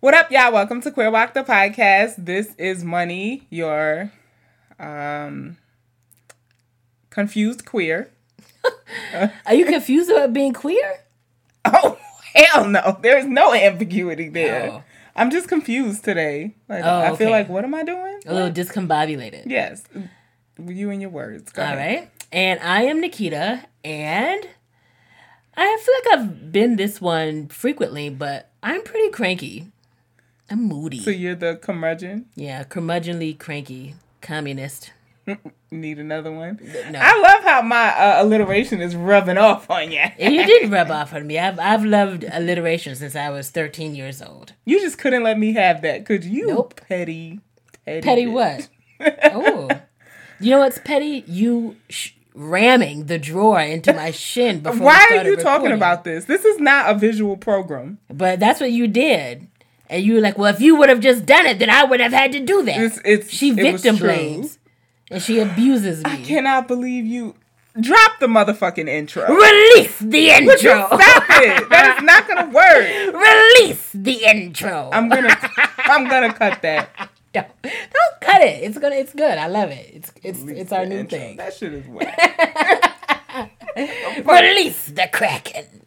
What up, y'all? Welcome to Queer Walk the podcast. This is Money, your um confused queer. Are you confused about being queer? Oh hell no! There is no ambiguity there. Oh. I'm just confused today. Like Oh, I feel okay. like, what am I doing? A little discombobulated. Yes, you and your words. Go All ahead. right. And I am Nikita, and I feel like I've been this one frequently, but I'm pretty cranky. I'm moody. So you're the curmudgeon. yeah, curmudgeonly cranky communist. Need another one. No. I love how my uh, alliteration is rubbing off on you. You did rub off on me. I've, I've loved alliteration since I was 13 years old. You just couldn't let me have that, could you? Nope. Petty. Petty. Petty what? oh. You know what's petty? You sh- ramming the drawer into my shin before Why are you talking about this? This is not a visual program. But that's what you did. And you were like, well, if you would have just done it, then I would have had to do that. It's it's she victim true. blames. And she abuses me. I cannot believe you drop the motherfucking intro. Release the Would you intro. Stop it. That is not gonna work. Release the intro. I'm gonna I'm gonna cut that. don't, don't cut it. It's gonna. It's good. I love it. It's it's it's our new intro. thing. That shit is whack. Release the kraken.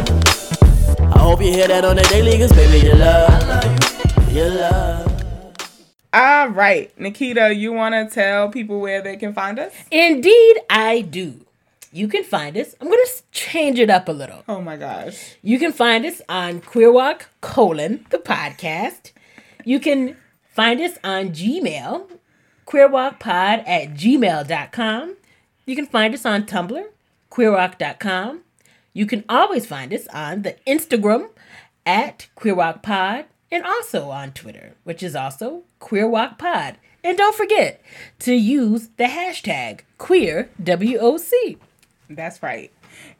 I hope you hear that on the daily, cause baby, you love. You love. All right, Nikita, you wanna tell people where they can find us? Indeed, I do. You can find us. I'm gonna change it up a little. Oh my gosh. You can find us on Queerwalk colon the podcast. You can find us on Gmail, queerwalkpod at gmail.com. You can find us on Tumblr, queerwalk.com. You can always find us on the Instagram at Queer Walk Pod and also on Twitter, which is also Queer Walk Pod. And don't forget to use the hashtag queerWOC. That's right.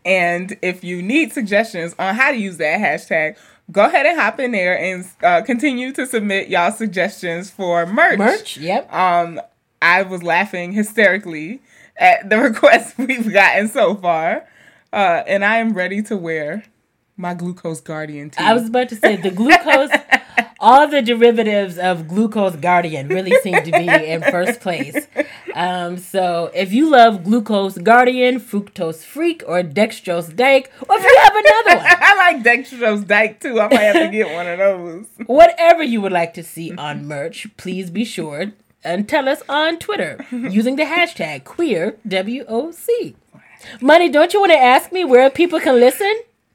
And if you need suggestions on how to use that hashtag, go ahead and hop in there and uh, continue to submit y'all suggestions for merch. Merch, yep. Um, I was laughing hysterically at the requests we've gotten so far, uh, and I am ready to wear my glucose guardian tee. I was about to say the glucose, all the derivatives of glucose guardian really seem to be in first place. Um, so if you love glucose guardian, fructose freak, or dextrose dyke, or if you have another one, I like dextrose dyke too. I might have to get one of those. whatever you would like to see on merch, please be sure and tell us on Twitter using the hashtag queerWOC. Money, don't you want to ask me where people can listen?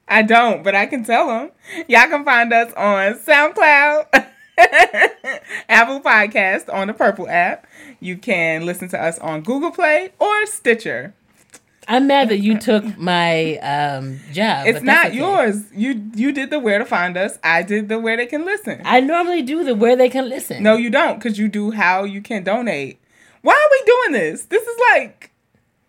I don't, but I can tell them. Y'all can find us on SoundCloud, Apple Podcast on the Purple app. You can listen to us on Google Play or Stitcher. I'm mad that you took my um, job. It's not okay. yours. You you did the where to find us. I did the where they can listen. I normally do the where they can listen. No, you don't, because you do how you can donate. Why are we doing this? This is like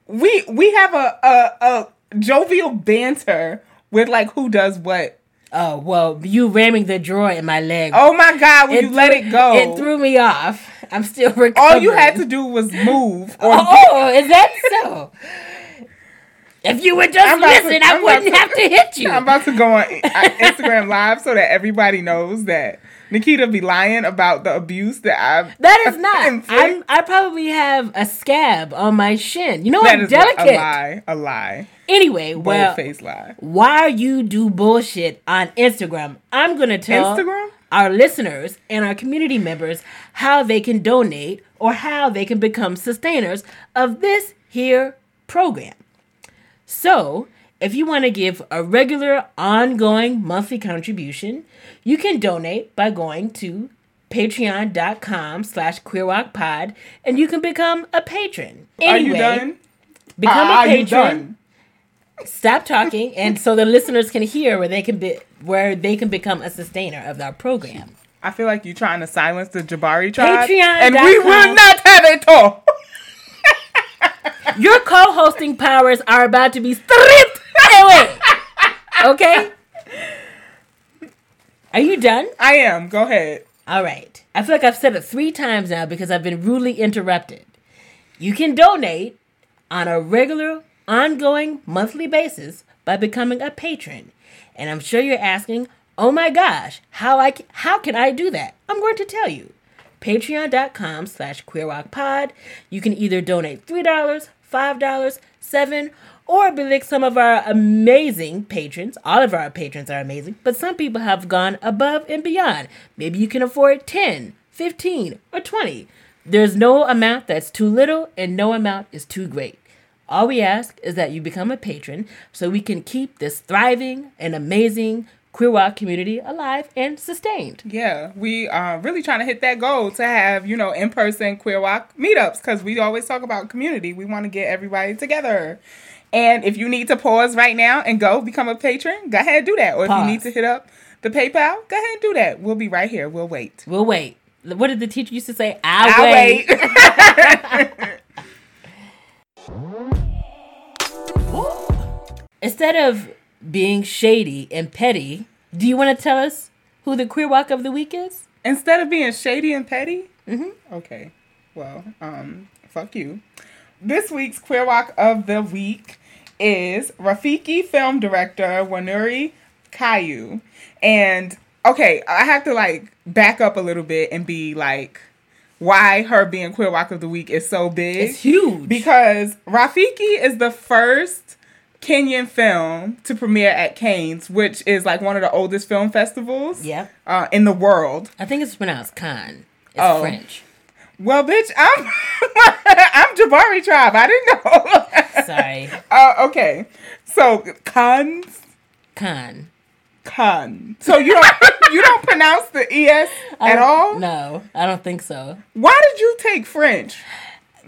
we we have a a, a jovial banter with like who does what. Oh well, you ramming the drawer in my leg. Oh my God! Will you let it go? It threw me off. I'm still recovering. All you had to do was move oh, or Oh, oh, is that so? If you would just to- listen, I'm I wouldn't to- have to hit you. I'm about to go on Instagram Live so that everybody knows that Nikita be lying about the abuse that I've. that is not. inflict. I'm. I probably have a scab on my shin. You know That I'm delicate. a lie. A lie. Anyway, Bold well, face lie. while you do bullshit on Instagram, I'm gonna tell Instagram? our listeners and our community members how they can donate or how they can become sustainers of this here program. So, if you want to give a regular, ongoing monthly contribution, you can donate by going to patreon.com slash queerwalkpod and you can become a patron. Are you done? Become Are a you patron. done? Stop talking, and so the listeners can hear where they can be where they can become a sustainer of our program. I feel like you're trying to silence the Jabari tribe. Patreon and we will not have it all. Your co-hosting powers are about to be stripped away. Okay? Are you done? I am. Go ahead. All right. I feel like I've said it three times now because I've been rudely interrupted. You can donate on a regular, ongoing, monthly basis by becoming a patron. And I'm sure you're asking, oh my gosh, how I how can I do that? I'm going to tell you. Patreon.com slash queerwalkpod. You can either donate $3, $5, 7 or be like some of our amazing patrons. All of our patrons are amazing, but some people have gone above and beyond. Maybe you can afford 10, 15, or 20. There's no amount that's too little and no amount is too great. All we ask is that you become a patron so we can keep this thriving and amazing queer walk community alive and sustained. Yeah, we are really trying to hit that goal to have, you know, in person queer walk meetups because we always talk about community. We want to get everybody together. And if you need to pause right now and go become a patron, go ahead and do that. Or if Pause. you need to hit up the PayPal, go ahead and do that. We'll be right here. We'll wait. We'll wait. What did the teacher used to say? I'll, I'll wait. wait. Instead of being shady and petty, do you want to tell us who the queer walk of the week is? Instead of being shady and petty? Mm-hmm. Okay. Well, um, fuck you. This week's Queer Walk of the Week is Rafiki film director Wanuri Kahiu. And okay, I have to like back up a little bit and be like why her being Queer Walk of the Week is so big. It's huge. Because Rafiki is the first Kenyan film to premiere at Cannes, which is like one of the oldest film festivals Yep. uh, in the world. I think it's pronounced Khan. It's Oh. French. Well, bitch, I'm I'm Jabari tribe. I didn't know. Sorry. uh, okay, so Khan's Khan. Khan. So you don't you don't pronounce the es at all. No, I don't think so. Why did you take French?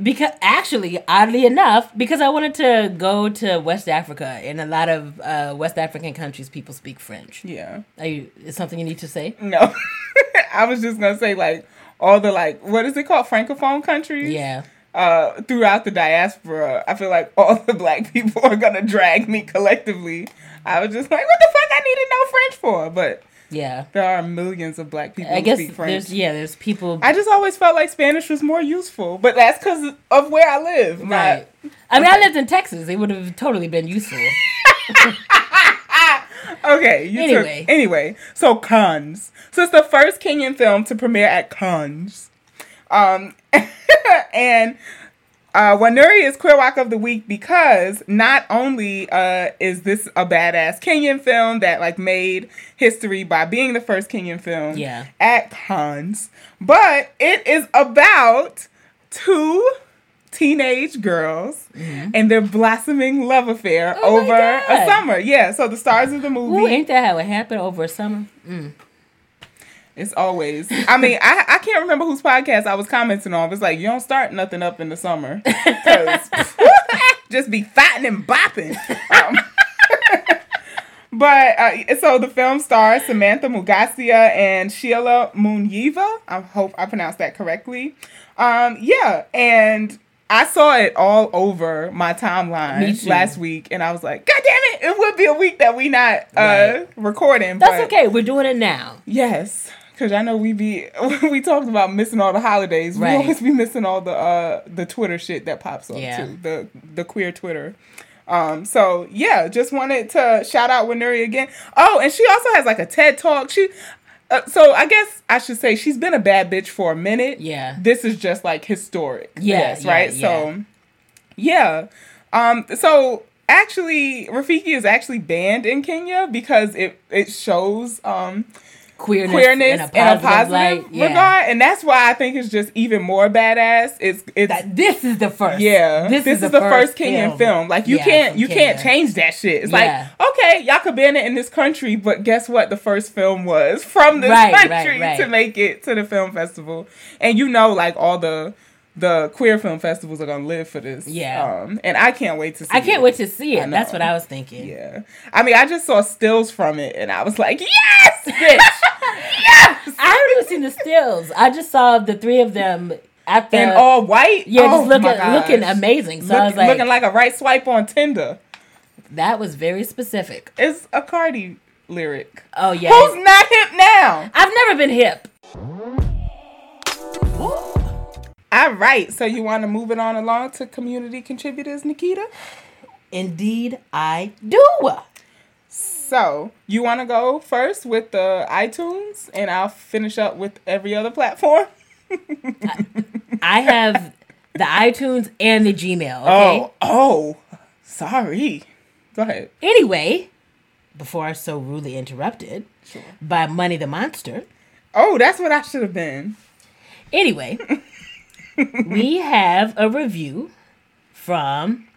Because actually, oddly enough, because I wanted to go to West Africa, and a lot of uh, West African countries people speak French. Yeah, Are you? Is something you need to say? no. I was just gonna say like all the like what is it called francophone countries? Yeah. uh, throughout the diaspora, I feel like all the black people are gonna drag me collectively. I was just like, what the fuck I need to know French for? But Yeah. there are millions of black people I who guess speak French. there's yeah, there's people I just always felt like Spanish was more useful, but that's because of where I live. not- right. I mean, I lived in Texas. It would have totally been useful. Okay. You Anyway. Took, anyway, so Cannes. So it's the first Kenyan film to premiere at Cannes. Um, and uh, Wanuri is Queer Walk of the Week because not only uh, is this a badass Kenyan film that like made history by being the first Kenyan film Yeah. at Cannes, but it is about two teenage girls and their blossoming love affair Mm-hmm. Oh over a summer. Yeah, so the stars of the movie Ooh, ain't that how it happened over a summer? It's always. I mean, I, I can't remember whose podcast I was commenting on. It's like, you don't start nothing up in the summer, just be fighting and bopping. Um, but uh, so the film stars Samantha Mugasia and Sheila Munyiva. I hope I pronounced that correctly. Um, yeah, and I saw it all over my timeline last week, and I was like, God damn it! It would be a week that we not uh, Right. recording. That's okay. We're doing it now. Yes, because I know we be we talked about missing all the holidays. Right. We always be missing all the uh the Twitter shit that pops up Yeah. too. The the queer Twitter. Um. So yeah, just wanted to shout out Wanuri again. Oh, and she also has like a TED talk. She. Uh, so I guess I should say she's been a bad bitch for a minute. Yeah. This is just like historic. Yeah, Yes, yeah, right. yeah. So yeah. Um, so actually, Rafiki is actually banned in Kenya because it it shows um queerness, queerness in a positive, positive light. Yeah. regard, and that's why I think it's just even more badass. It's it's That, this is the first. yeah. This, is, the first, Kenyan film. Like you Yeah, can't you can't change that shit. It's Yeah. like okay, y'all could ban it in this country, but guess what? The first film was from this Right, right, country right. to make it to the film festival, and you know, like all the. The queer film festivals are gonna live for this, Yeah. Um, and I can't wait to see. It. I can't it. wait to see it. That's what I was thinking. Yeah, I mean, I just saw stills from it, and I was like, yes, yes, I haven't even seen the stills. I just saw the three of them at the and all white. yeah, Oh just looking looking amazing. So I was like, looking like a right swipe on Tinder. that was very specific. It's a Cardi lyric. Oh yeah, Who's not hip now? I've never been hip. All right, so you want to move it on along to community contributors, Nikita? Indeed, I do. So you want to go first with the iTunes, and I'll finish up with every other platform. I have the iTunes and the Gmail. Okay. Oh, oh, sorry. Go ahead. Anyway, before I so rudely interrupted by Money the Monster. Oh, that's what I should have been. Anyway, we have a review from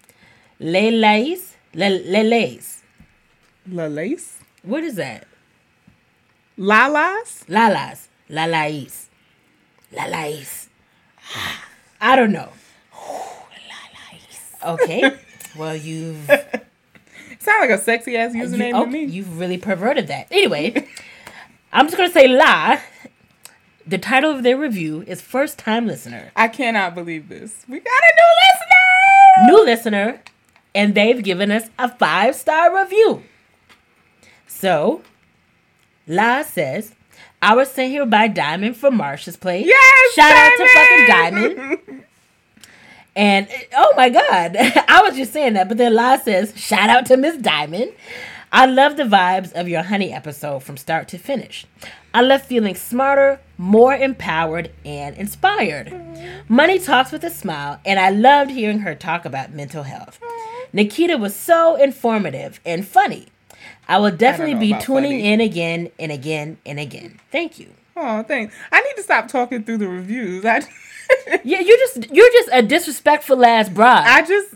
Lele's. Lele's. Lalace, What is that? Lala's. Lala's. Lala's. Lala's. Ah, I don't know. Okay. Well, you've Sound like a sexy ass uh, you, username oh, to me. you've really perverted that. Anyway, I'm just gonna say la. The title of their review is First Time Listener. I cannot believe this. We got a new listener. New listener, and they've given us a five star review. So, La says, I was sent here by Diamond from Marsha's Plate. Yes, Shout out to fucking Diamond! Diamond. And oh my God, I was just saying that, but then La says, shout out to Miss Diamond. I love the vibes of your honey episode from start to finish. I left feeling smarter, more empowered, and inspired. Money talks with a smile, and I loved hearing her talk about mental health. Nikita was so informative and funny. I will definitely know be tuning funny. in again and again and again. Thank you. Oh, thanks. I need to stop talking through the reviews. I, Yeah, you're just you're just a disrespectful ass broad. I just,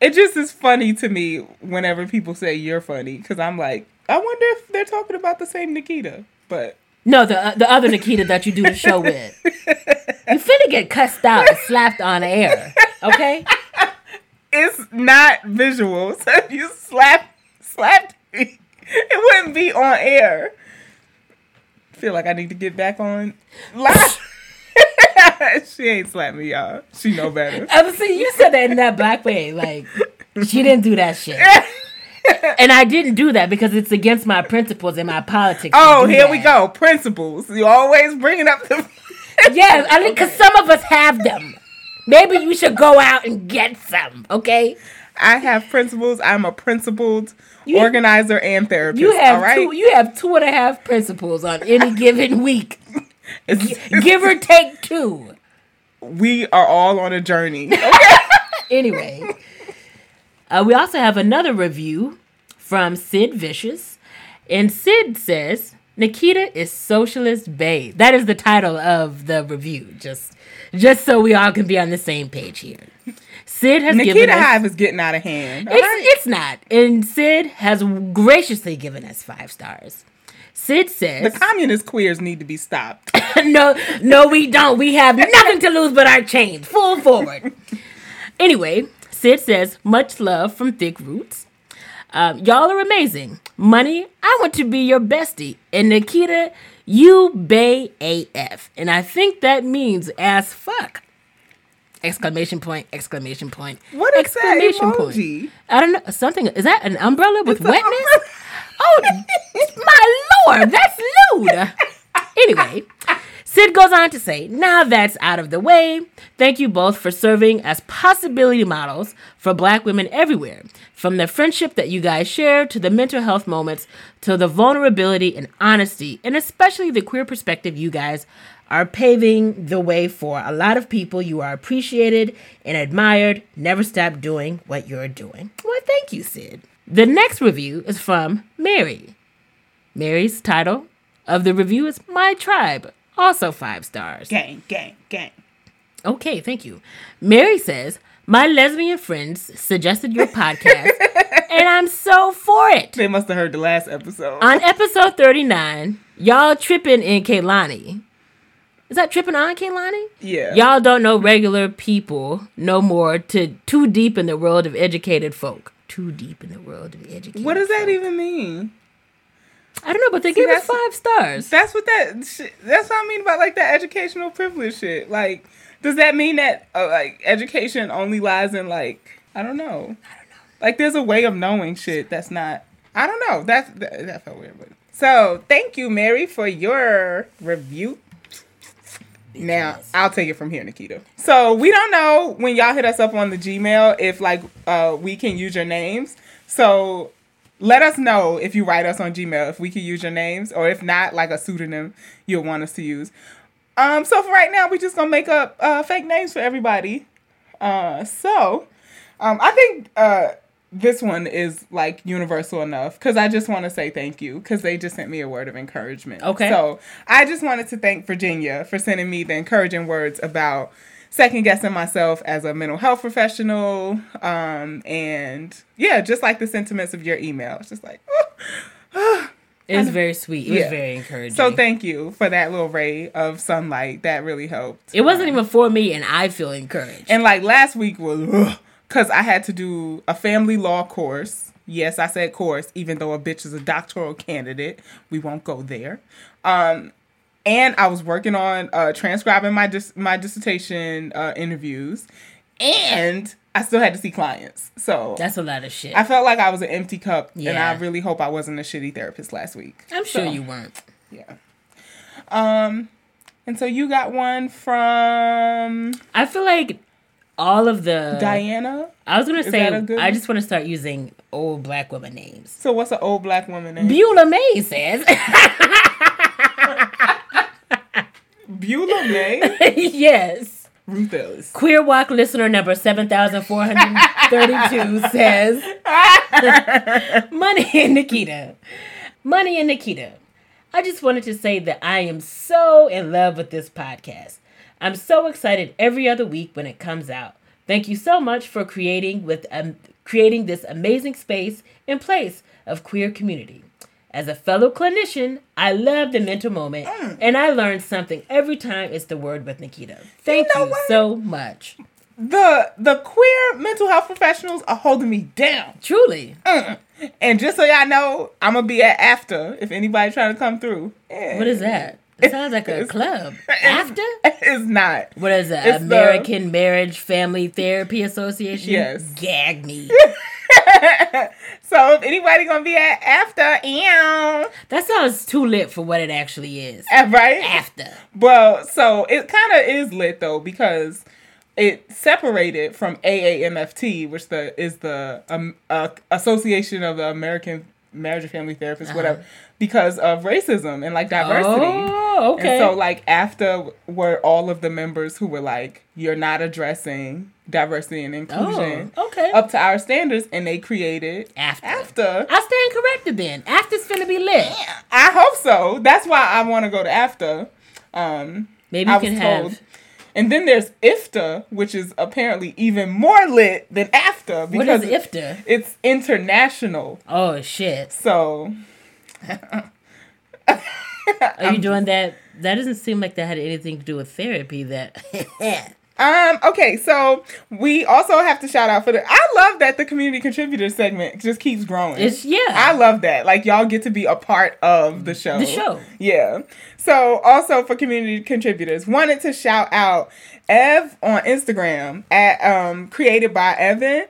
it just is funny to me whenever people say you're funny because I'm like, I wonder if they're talking about the same Nikita. But No, the uh, the other Nikita that you do the show with. You finna get cussed out and slapped on air. Okay? it's not visual. So if you slap slapped me, it wouldn't be on air. feel like I need to get back on live. she ain't slapped me, y'all. She know better. I see you said that in that black way. Like she didn't do that shit. And I didn't do that because it's against my principles and my politics. Oh, here we go. Principles. You always bringing up the. Yes, I think because some of us have them. Maybe you should go out and get some, okay? I have principles. I'm a principled You- organizer and therapist. You have all right. two you have two and a half principles on any given week. Give or take two. we are all on a journey. Okay? Anyway, uh, we also have another review from Sid Vicious. And Sid says, Nikita is socialist babe. That is the title of the review, just just so we all can be on the same page here. Sid has given Nikita us Hive is getting out of hand. it's, right? it's not. And Sid has graciously given us five stars. Sid says The communist queers need to be stopped. no, no, we don't. We have nothing to lose but our chains. Full forward. Anyway, Sid says, much love from Thick Roots. Um, y'all are amazing. Money, I want to be your bestie. And Nikita, you bay AF. And I think that means ass fuck. Exclamation point, exclamation point. What is that exclamation emoji? I don't know. Something is that an umbrella with It's wetness? umbrella. Oh my lord, that's lewd. Anyway, Sid goes on to say, now that's out of the way, thank you both for serving as possibility models for black women everywhere. From the friendship that you guys share to the mental health moments to the vulnerability and honesty, and especially the queer perspective you guys are paving the way for a lot of people. You are appreciated and admired. Never stop doing what you're doing. Well, thank you, Sid. The next review is from Mary. Mary's title of the review is My Tribe, also five stars. Gang, gang, gang. Okay, thank you. Mary says, My lesbian friends suggested your podcast, and I'm so for it. They must have heard the last episode. On episode 39, y'all tripping in Kehlani. Is that tripping on Kehlani? yeah. Y'all don't know regular people no more to too deep in the world of educated folk. Too deep in the world of educated What does that folk. even mean? I don't know, but they gave us five stars. That's what that shit, that's what I mean about like that educational privilege shit. Like, does that mean that uh, like education only lies in like I don't know. I don't know. Like, there's a way of knowing shit that's not. I don't know. That's that, that felt weird, but so thank you, Mary, for your review. Now I'll take it from here, Nikita. So we don't know when y'all hit us up on the Gmail if like uh, we can use your names. So let us know if you write us on Gmail if we can use your names, or if not, like a pseudonym you'll want us to use. Um, so for right now, we're just gonna make up uh, fake names for everybody. Uh, so um, I think uh, this one is like universal enough because I just want to say thank you because they just sent me a word of encouragement. Okay. So I just wanted to thank Virginia for sending me the encouraging words about second guessing myself as a mental health professional. Um, and yeah, just like the sentiments of your email. It's just like, It was very sweet. It Yeah. was very encouraging. so thank you for that little ray of sunlight. That really helped. it wasn't even for me, and I feel encouraged. And like last week was because I had to do a family law course. Yes, I said course, even though a bitch is a doctoral candidate. We won't go there. Um, and I was working on uh, transcribing my dis- my dissertation uh, interviews, and I still had to see clients. So That's a lot of shit. I felt like I was an empty cup, and I really hope I wasn't a shitty therapist last week. I'm sure So, you weren't. Yeah. Um, and so you got one from I feel like all of the Diana. I was gonna say a good I just want to start using old black woman names. So what's an old black woman name? Beulah May says, Beulah May. yes. Ruth Ellis. Queer Walk listener number 7432 says, Money and Nikita. Money and Nikita. I just wanted to say that I am so in love with this podcast. I'm so excited every other week when it comes out. Thank you so much for creating with um, creating this amazing space and place of queer community. As a fellow clinician, I love the mental moment, Mm. and I learn something every time it's the word with Nikita. Thank you, know what? so much. The the queer mental health professionals are holding me down. Truly. And just so y'all know, I'm gonna be at AFTA if anybody trying to come through. Yeah. What is that? It sounds like a club. AFTA? It's not. What is that? It's the- American Marriage Family Therapy Association? Yes. Gag me. Anybody gonna be at AFTA, ew. That sounds too lit for what it actually is. Uh, right? AFTA. Well, so it kind of is lit though because it separated from AAMFT, which the is the um, uh, Association of the American Marriage and Family Therapists, whatever, because of racism and like diversity. Oh, okay. And so, like, AFTA were all of the members who were like, "You're not addressing diversity and inclusion Oh, okay. up to our standards," and they created AFTA. AFTA. I stand corrected then. AFTA's finna be lit. I hope so. That's why I want to go to AFTA. Um, Maybe you can told. have. And then there's IFTA, which is apparently even more lit than AFTA What because is IFTA? it's international. Oh, shit. So Are you doing that? That doesn't seem like that had anything to do with therapy. That. Um, okay, so we also have to shout out for the I love that the community contributor segment just keeps growing. It's- yeah. I love that. Like y'all get to be a part of the show. The show. Yeah. So also for community contributors, wanted to shout out Ev on Instagram at um created by Evan.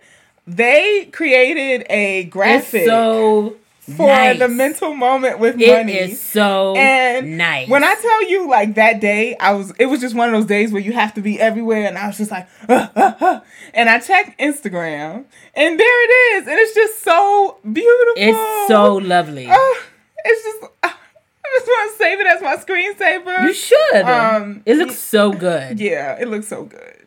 They created a it's graphic so for nice. the mental moment with It money. is so And nice. When I tell you, like that day, I was. It was just one of those days where you have to be everywhere, and I was just like, uh, uh, uh. and I checked Instagram, and there it is, and it's just so beautiful. it's so lovely. Oh, it's just. uh, I just want to save it as my screensaver. you should. Um, it looks so good. Yeah, it looks so good.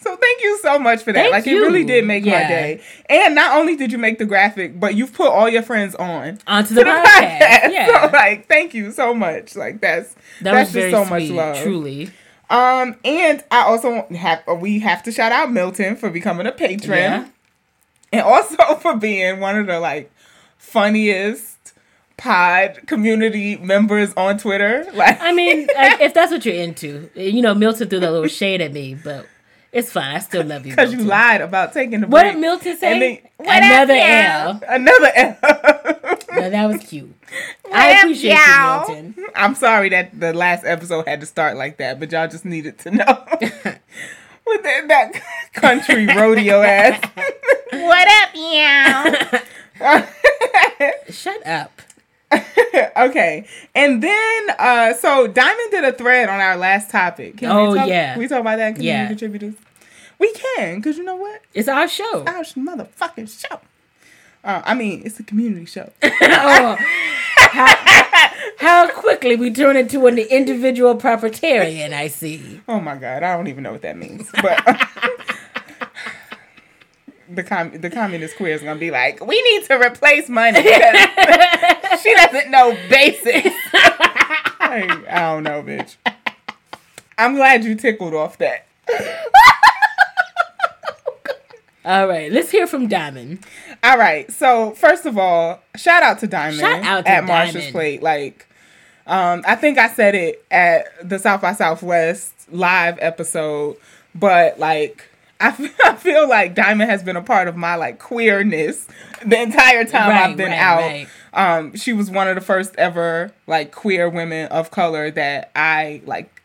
So thank you so much for that. Thank like you. it really did make my day. And not only did you make the graphic, but you've put all your friends on Onto the, the podcast. podcast. Yeah. So like thank you so much. Like that's that that's just so sweet, much love. truly. Um and I also have we have to shout out Milton for becoming a patron. Yeah. And also for being one of the like funniest pod community members on Twitter. Like I mean, like, if that's what you're into, you know, Milton threw that little shade at me, but it's fine. I still love you. because you lied about taking the What break. did Milton say? then- What Another L. Another L. No, that was cute. I appreciate y'all? you, Milton. I'm sorry that the last episode had to start like that, but y'all just needed to know. With that, that country rodeo ass. what up, y'all? Shut up. okay. And then uh so Diamond did a thread on our last topic. Can Oh, we talk, yeah. Can we talk about that? Community Yeah. contributors? We can, because you know what? It's our show. Our motherfucking show. Uh, I mean, it's a community show. oh, how, how quickly we turn into an individual proprietarian, I see. Oh my god, I don't even know what that means. But the com- the communist queer is gonna be like, we need to replace money because she doesn't know basics. Like, I don't know, bitch. I'm glad you tickled off that. All right, let's hear from Diamond. All right, so first of all, shout out to Diamond out to at Marsha's Plate. Like, um, I think I said it at the South by Southwest live episode, but like. I feel, I feel like Diamond has been a part of my like queerness the entire time Right, I've been right, out. right. Um, she was one of the first ever like queer women of color that I like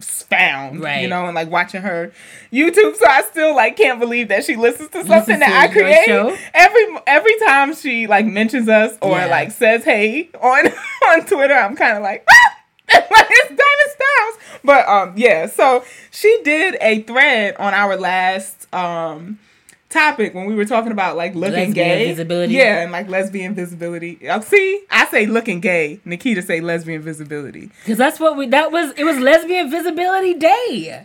found, Right. you know, and like watching her YouTube. So I still like can't believe that she listens to something that to I create every every time she like mentions us or Yeah. like says hey on on Twitter. I'm kind of like. "Ah!" like it's Diamond Stylz, but um yeah. So she did a thread on our last um topic when we were talking about like looking Lesbian gay visibility? Yeah, and like lesbian visibility. Uh, see, I say looking gay. Nikita say lesbian visibility. Because that's what we, that was, it was Lesbian Visibility Day.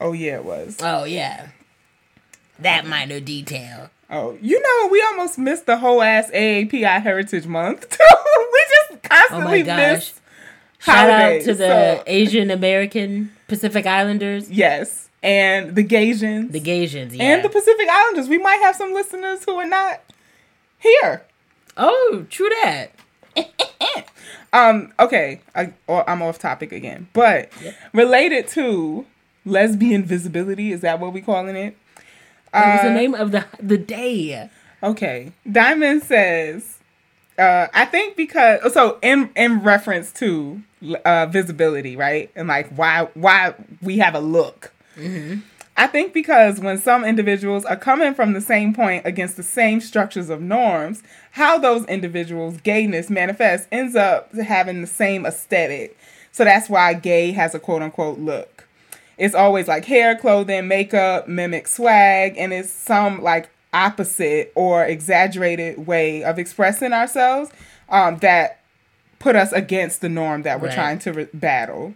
Oh yeah, it was. Oh, yeah. That minor detail. Oh, you know, we almost missed the whole ass AAPI Heritage Month too. we just constantly Oh my gosh. miss Shout out to the so- Asian American Pacific Islanders, yes, and the Gaysians, the Gaysians, yeah. and the Pacific Islanders. We might have some listeners who are not here. oh, true that. Um. Okay. I, or I'm off topic again, but related to lesbian visibility. Is that what we calling it? That was the Uh, name of the the day. Okay. Diamond says, uh, I think because so in in reference to uh, visibility, right, and like why why we have a look. I think because when some individuals are coming from the same point against the same structures of norms, how those individuals' gayness manifests ends up having the same aesthetic. So that's why gay has a quote unquote look. It's always like hair, clothing, makeup, mimic swag, and it's some like opposite or exaggerated way of expressing ourselves um, that put us against the norm that we're Right. trying to re- battle.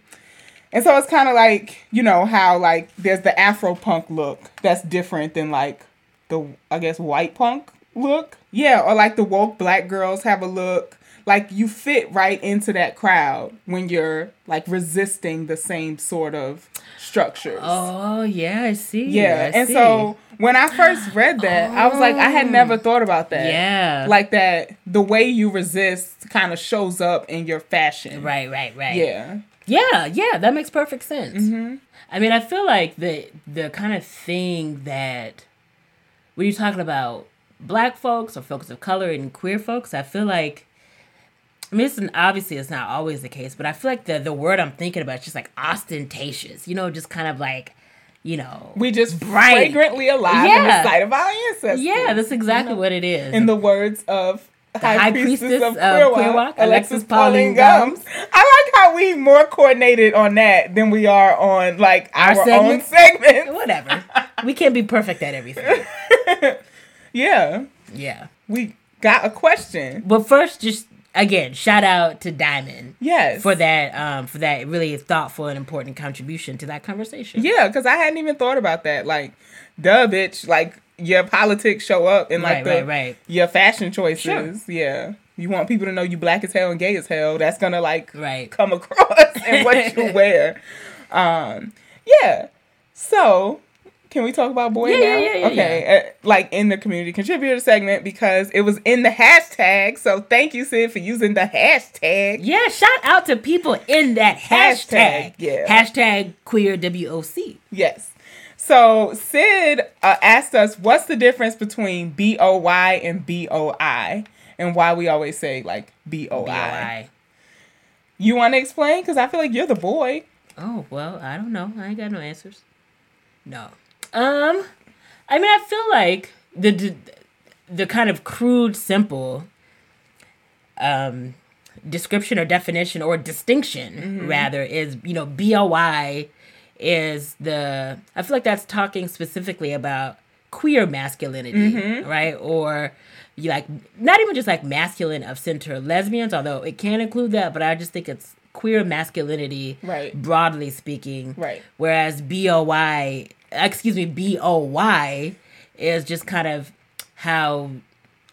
And so it's kind of like, you know, how like there's the Afro punk look that's different than like the, I guess, white punk look. Yeah, or like the woke black girls have a look. Like you fit right into that crowd when you're like resisting the same sort of structures. Oh yeah, I see. Yeah, I and see. so when I first read that, I was like, I had never thought about that. Yeah. like that the way you resist kind of shows up in your fashion. right, right, right. Yeah. Yeah, yeah, that makes perfect sense. Mm-hmm. I mean, I feel like the the kind of thing that when you're talking about black folks or folks of color and queer folks, I feel like I mean, it's an, obviously it's not always the case, but I feel like the the word I'm thinking about is just like ostentatious. You know, just kind of like, you know, We just Bright. fragrantly alive in the sight of our ancestors. yeah, that's exactly what it is. in the words of High, High Priestess, Priestess of Queer Walk, Queer Walk, Alexis Alexis Pauline Gumbs. Gums. I like how we more coordinated on that than we are on like our, Our own segment. Whatever. we can't be perfect at everything. Yeah, Yeah. we got a question. But first, just again, shout out to Diamond Yes. for that um for that really thoughtful and important contribution to that conversation. Yeah, because I hadn't even thought about that. Like, duh, bitch. Like, your politics show up in like Right, the right, right. your fashion choices. Sure. Yeah, you want people to know you black as hell and gay as hell. That's gonna like Right. come across in what you wear. Um, yeah. So. Can we talk about boy Yeah, now? yeah, yeah, yeah, okay, uh, like in the community contributor segment because it was in the hashtag. So thank you, Sid, for using the hashtag. Yeah, shout out to people in that hashtag. Hashtag, yeah. Hashtag queer WOC. Yes. So Sid uh, asked us, "What's the difference between B O Y and B O I, and why we always say like B O I?" BOI. You want to explain? Because I feel like you're the boy. Oh, well, I don't know. I ain't got no answers. No. Um, I mean, I feel like the the, the kind of crude, simple um description or definition or distinction rather is you know BOI is the I feel like that's talking specifically about queer masculinity, right? Or you like not even just like masculine of center lesbians, although it can include that, but I just think it's queer masculinity Right. broadly speaking. Right. Whereas BOY, excuse me, BOY is just kind of how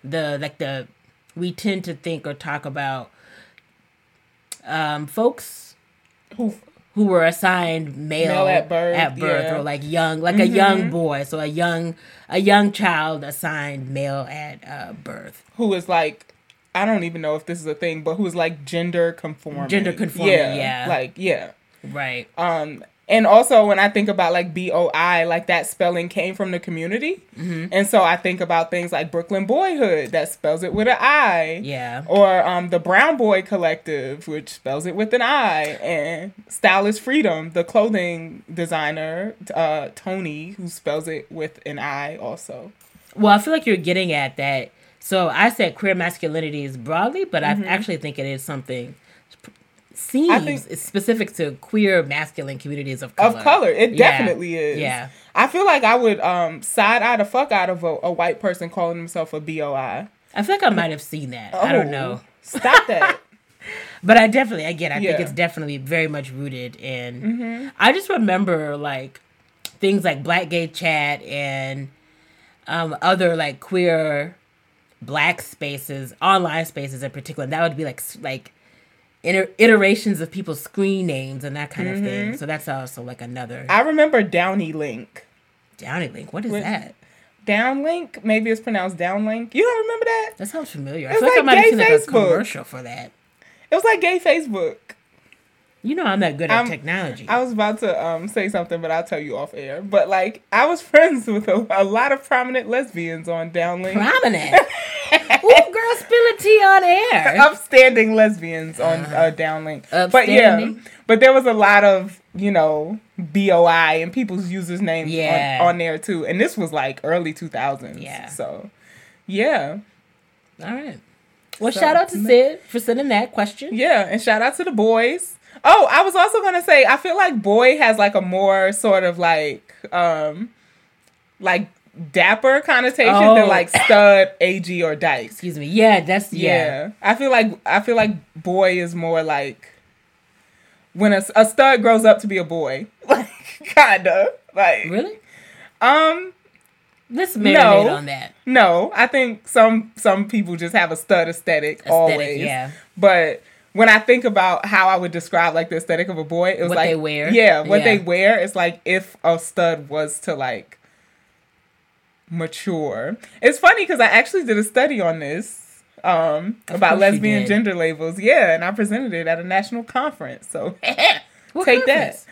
the like the we tend to think or talk about um folks Who? who were assigned male, Male at birth, at birth yeah. Mm-hmm. or like young like a young boy so a young a young child assigned male at uh, birth Who is like? I don't even know if this is a thing, but who's like gender conforming? Gender conforming, yeah, yeah. Like yeah. right Um, and also when I think about like B O I, like that spelling came from the community, Mm-hmm. and so I think about things like Brooklyn Boihood that spells it with an I, yeah or um the Brown Boi Collective, which spells it with an I, and Stylist Freedom, the clothing designer, uh Tony, who spells it with an I also. Well, I feel like you're getting at that. So I said queer masculinity is broadly, but I actually think it is something seems Mm-hmm. Think- it's specific to queer masculine communities of color. Of color, it Yeah. definitely is. Yeah. I feel like I would um side eye the fuck out of a, a white person calling himself a B O I. I feel like I might have seen that. I don't Oh, know. Stop that. But I definitely, again, I think Yeah. Mm-hmm. it's definitely very much rooted in. I just remember like things like Black Gay Chat and um, other like queer black spaces, online spaces in particular. And that would be like like iter- iterations of people's screen names and that kind of thing. So that's also like another Mm-hmm. I remember Downy Link. Downy Link. What is that? Downlink? Maybe it's pronounced Downlink. You don't remember that? That sounds familiar. I It's feel like, I like might have seen like Facebook. a commercial for that. It was like gay Facebook. You know I'm not good at I'm- technology. I was about to um say something, but I'll tell you off air. But like, I was friends with a, a lot of prominent lesbians on Downelink. Prominent. Ooh, girl, spill a tea on air. upstanding lesbians on uh, Downelink. But yeah, but there was a lot of you know BOI and people's users names Yeah. on, on there too. And this was like early two thousands. Yeah. So yeah, All right. Well, So- shout out to Sid for sending that question. yeah, and shout out to the boys. Oh, I was also gonna say I feel like boy has like a more sort of like um like dapper connotation Oh. than like stud, AG, or dyke. Excuse me. Yeah, that's yeah. Yeah. I feel like I feel like boy is more like when a, a stud grows up to be a boy. Like kinda. Like Really? um Let's marinate No. on that. no, I think some some people just have a stud aesthetic, always. yeah. But when I think about how I would describe like the aesthetic of a boy, it was What like they wear? Yeah, what they wear is like if a stud was to like mature. It's funny because I actually did a study on this um about lesbian gender labels. Yeah, and I presented it at a national conference. So take that.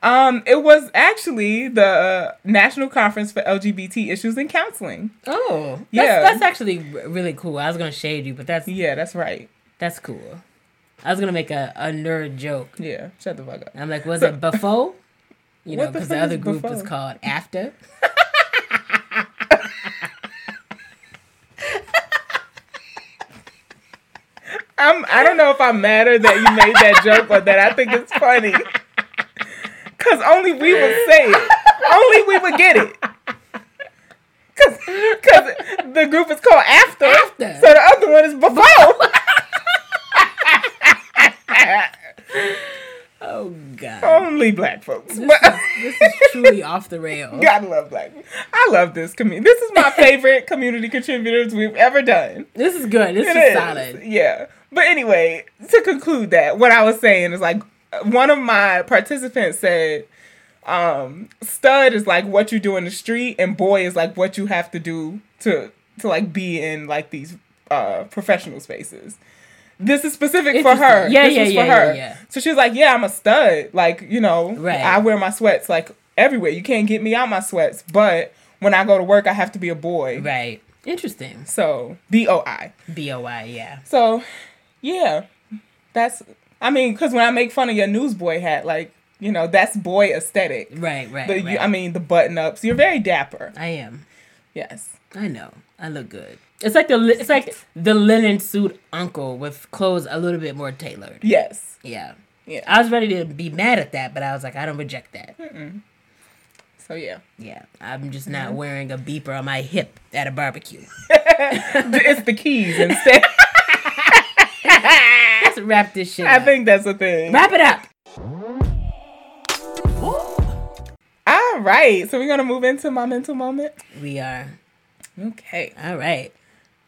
Um, it was actually the uh, National Conference for LGBT Issues in Counseling. Oh, that's, Yeah. that's actually really cool. I was gonna shade you, but that's Yeah, that's right. that's cool. I was gonna make a, a nerd joke. Yeah, shut the fuck up. I'm like, was it before? You know, What the because the, other group is before? called after. I'm I don't know if I'm madder that you made that joke or that I think it's funny. Cause only we would say it. Only we would get it. Cause, Cause the group is called after. After. So the other one is before. oh God! Only black folks. This, is, this is truly off the rails. God love black. I love this community. This is my favorite community contributors we've ever done. This is good. This is, is solid. Yeah. But anyway, to conclude that, what I was saying is like one of my participants said, um, stud is like what you do in the street and boy is like what you have to do to to like be in like these uh professional spaces. This is specific for her. Yeah, this yeah, was yeah, for her. yeah, yeah. So she was like, Yeah, I'm a stud. Like, you know, Right. I wear my sweats like everywhere. You can't get me out my sweats. But when I go to work I have to be a boy. Right. Interesting. So B O I. B O I. Yeah. So, yeah, that's. I mean, because when I make fun of your newsboy hat, like you know, that's boy aesthetic. Right. Right. The, right. I mean, the button ups. You're very dapper. I am. Yes. I know. I look good. It's like the it's like the linen suit uncle with clothes a little bit more tailored. Yes. Yeah. Yeah. I was ready to be mad at that, but I was like, I don't reject that. So yeah, Yeah. I'm just Mm-hmm. not wearing a beeper on my hip at a barbecue. it's the keys instead. Let's wrap this shit I up. think that's the thing. wrap it up. All right, so we're gonna move into my mental moment. We are. Okay, All right.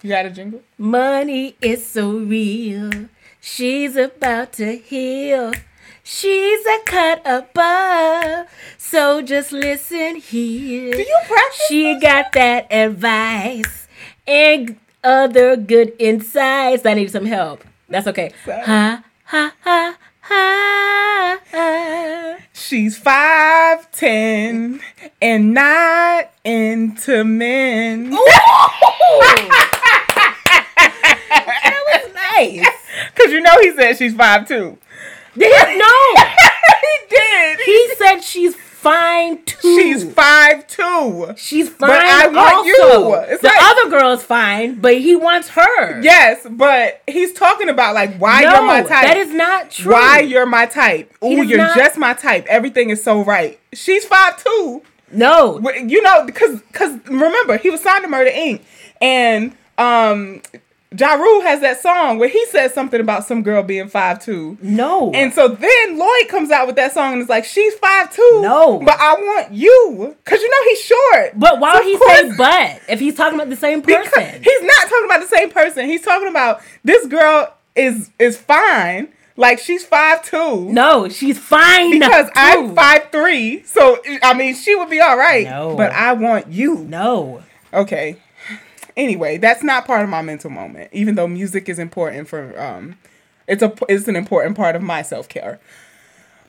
You got a jingle? Money is so real. She's about to heal. She's a cut above. So just listen here. Do you practice? She got that advice and other good insights. I need some help. That's okay. Sorry. Ha ha ha ha. She's five ten and not into men. That was nice. Cause you know he said she's five two. Did- no, he did. he said she's fine too. She's five two. She's fine. But I want also. you. It's the like- other girl's fine, but he wants her. Yes, but he's talking about like why no, you're my type. that is not true. why you're my type. Ooh, you're not- just my type. Everything is so right. She's five two. no? You know, because because remember he was signed to Murder Inc. and um, Ja Rule has that song where he says something about some girl being five two. No. And so then Lloyd comes out with that song and is like, "She's five two. No. but I want you because you know he's short. but why So would he course- say but if he's talking about the same person? he's not talking about the same person. He's talking about this girl is is fine. Like she's five two. no, she's fine. Because too. I'm five three. So I mean she would be all right. No. But I want you. No. Okay. Anyway, that's not part of my mental moment. Even though music is important for um it's a it's an important part of my self-care.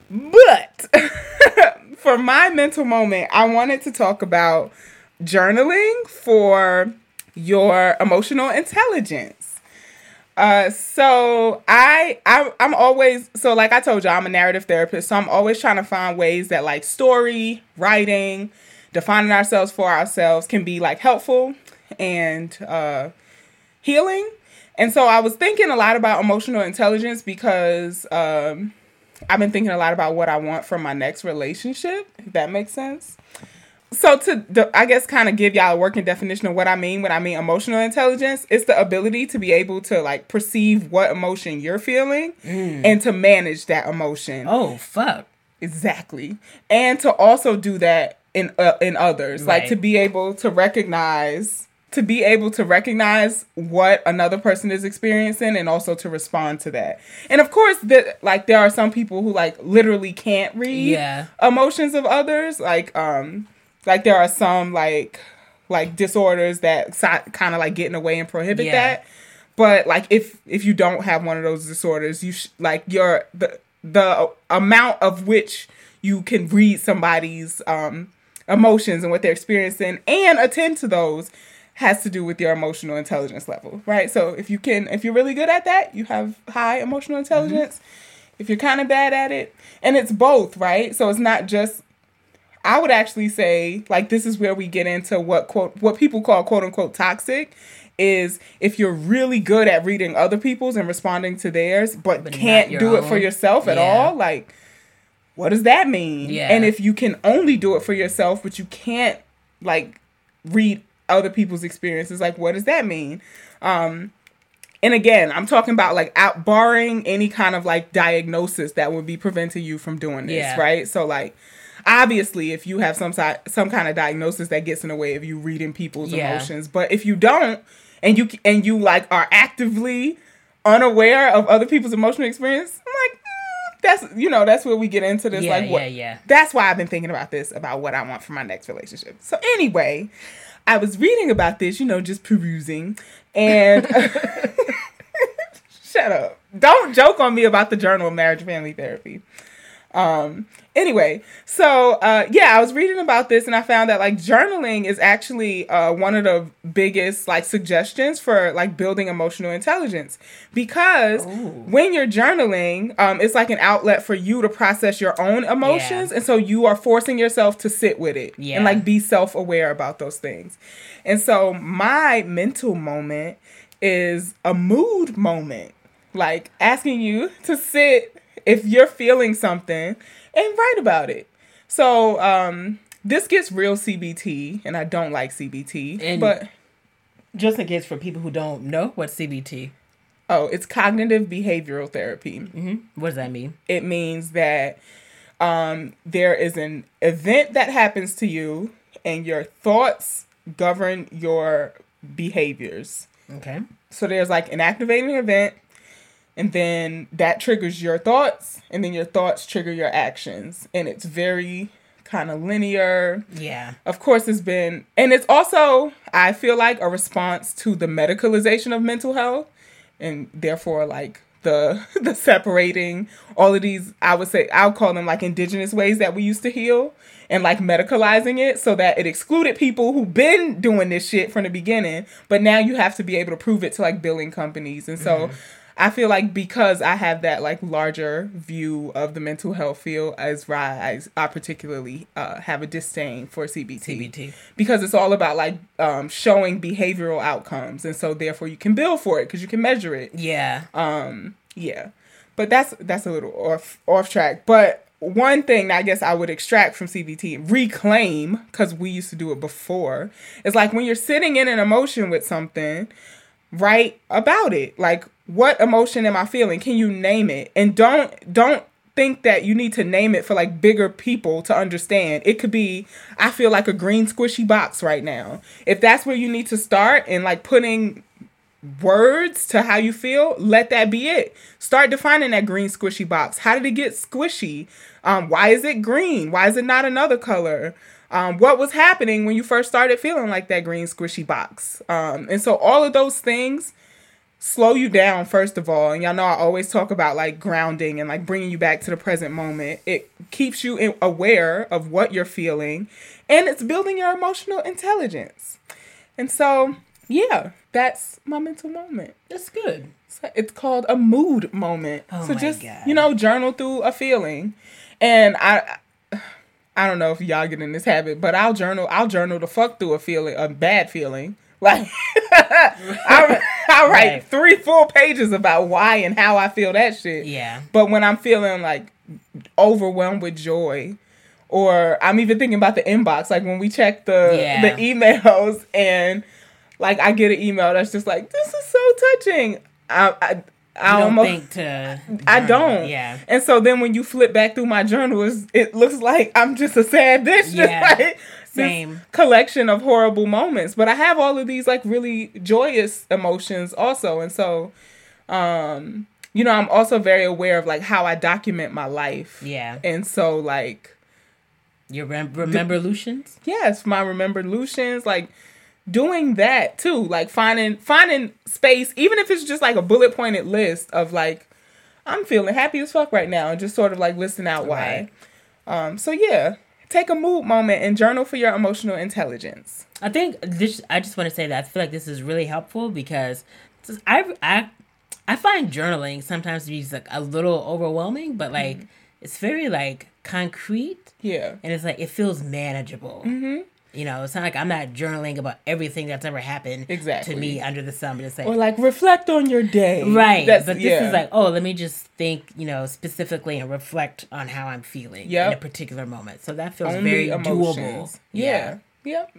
But for my mental moment, I wanted to talk about journaling for your emotional intelligence. Uh, so I, I I'm always so like I told you I'm a narrative therapist, so I'm always trying to find ways that like story, writing, defining ourselves for ourselves can be like helpful and uh, healing. And so I was thinking a lot about emotional intelligence because um, I've been thinking a lot about what I want from my next relationship. If that makes sense. So to I guess kind of give y'all a working definition of what I mean when I mean emotional intelligence, it's the ability to be able to like perceive what emotion you're feeling and to manage that emotion. Oh fuck. Exactly. And to also do that in uh, in others, like to be able to recognize to be able to recognize what another person is experiencing and also to respond to that. And of course that like there are some people who like literally can't read Yeah. emotions of others like um like there are some like like disorders that si- kind of like get in the way and prohibit Yeah. that but like if if you don't have one of those disorders you sh- like your the the amount of which you can read somebody's um emotions and what they're experiencing and attend to those has to do with your emotional intelligence level right? So if you can if you're really good at that you have high emotional intelligence. If you're kind of bad at it and it's both right? So it's not just I would actually say like this is where we get into what quote what people call quote unquote toxic is if you're really good at reading other people's and responding to theirs but, But can't do it for yourself at Yeah. all like what does that mean? Yeah. and if you can only do it for yourself but you can't like read other people's experiences like what does that mean um and again, I'm talking about like out barring any kind of like diagnosis that would be preventing you from doing this, Yeah. right? So like obviously if you have some si- some kind of diagnosis that gets in the way of you reading people's Yeah. emotions, but if you don't and you and you like are actively unaware of other people's emotional experience, I'm like mm, that's you know that's where we get into this Yeah, like what yeah, yeah. that's why I've been thinking about this about what I want for my next relationship. So anyway, I was reading about this, you know, just perusing, and shut up. Don't joke on me about the Journal of Marriage Family Therapy. Um. Anyway, so uh, yeah, I was reading about this and I found that like journaling is actually uh, one of the biggest like suggestions for like building emotional intelligence. Because when you're journaling, um, it's like an outlet for you to process your own emotions, and so you are forcing yourself to sit with it Yeah. and like be self aware about those things. And so my mental moment is a mood moment, like asking you to sit if you're feeling something and write about it. So um, this gets real CBT, and I don't like CBT, And- but Just in case for people who don't know what CBT, oh, it's cognitive behavioral therapy. Mm-hmm. what does that mean? it means that um, there is an event that happens to you and your thoughts govern your behaviors. Okay. So there's like an activating event, and then that triggers your thoughts, and then your thoughts trigger your actions. And it's very kind of linear. Yeah. Of course, it's been, and it's also, I feel like, a response to the medicalization of mental health, and therefore, like the the separating all of these. I would say I'll call them like indigenous ways that we used to heal, and like medicalizing it so that it excluded people who've been doing this shit from the beginning, but now you have to be able to prove it to like billing companies, and so. Mm-hmm. I feel like because I have that like larger view of the mental health field as rise, I particularly uh, have a disdain for CBT. CBT. because it's all about like um, showing behavioral outcomes, and so therefore you can bill for it because you can measure it. Yeah. Um, yeah, but that's that's a little off off track. But one thing I guess I would extract from CBT reclaim because we used to do it before is like when you're sitting in an emotion with something write about it like what emotion am i feeling? Can you name it? And don't don't think that you need to name it for like bigger people to understand. It could be i feel like a green squishy box right now. If that's where you need to start and like putting words to how you feel let that be it. Start defining that green squishy box. How did it get squishy? Um, why is it green? Why is it not another color? Um, what was happening when you first started feeling like that green squishy box? Um, and so all of those things slow you down first of all and y'all know i always talk about like grounding and like bringing you back to the present moment it keeps you aware of what you're feeling and it's building your emotional intelligence and so yeah that's my mental moment That's good. so it's called a mood moment. Oh so just God. you know, journal through a feeling. And I I don't know if y'all get in this habit, but I'll journal I'll journal the fuck through a feeling, a bad feeling. Like I I write Right. three full pages about why and how I feel that shit. Yeah. But when I'm feeling like overwhelmed with joy, or I'm even thinking about the inbox, like when we check the Yeah. the emails and like I get an email that's just like this is so touching. I I, I don't almost think to. I don't. Yeah. And so then when you flip back through my journal, it's, it looks like I'm just a sad bitch. Yeah. Just like Same. collection of horrible moments. But I have all of these like really joyous emotions also. And so um, you know, I'm also very aware of like how I document my life. Yeah. And so like Your rem- remember Lucians? yes, my remember Lucians, like doing that too, like finding finding space, even if it's just like a bullet pointed list of like I'm feeling happy as fuck right now, and just sort of like listing out why. Um, so yeah, take a mood moment and journal for your emotional intelligence. I think this. I just want to say that I feel like this is really helpful because I I I find journaling sometimes to be just like a little overwhelming, but like Mm-hmm. it's very like concrete Yeah, and it's like it feels manageable. Mm-hmm. You know, it's not like I'm not journaling about everything that's ever happened Exactly. to me under the sun, but it's like or like reflect on your day. right. That's, but this yeah. is like, oh, let me just think, you know, specifically and reflect on how I'm feeling in a particular moment. So that feels only very emotions. doable. Yeah. Yep.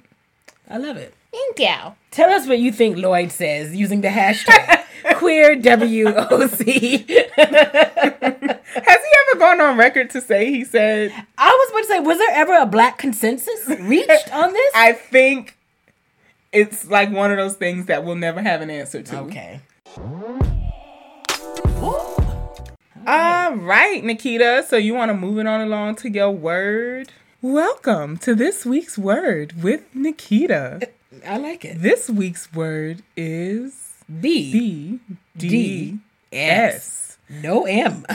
I love it. Thank you. Tell us what you think Lloyd says using the hashtag queer WOC. Has he ever gone on record to say he said? I was about to say, was there ever a black consensus reached on this? I think it's like one of those things that we'll never have an answer to. okay. All right, Nikita. So you want to move it on along to your word? Welcome to this week's word with Nikita. Uh, I like it. This week's word is B. B D D S. S. No M.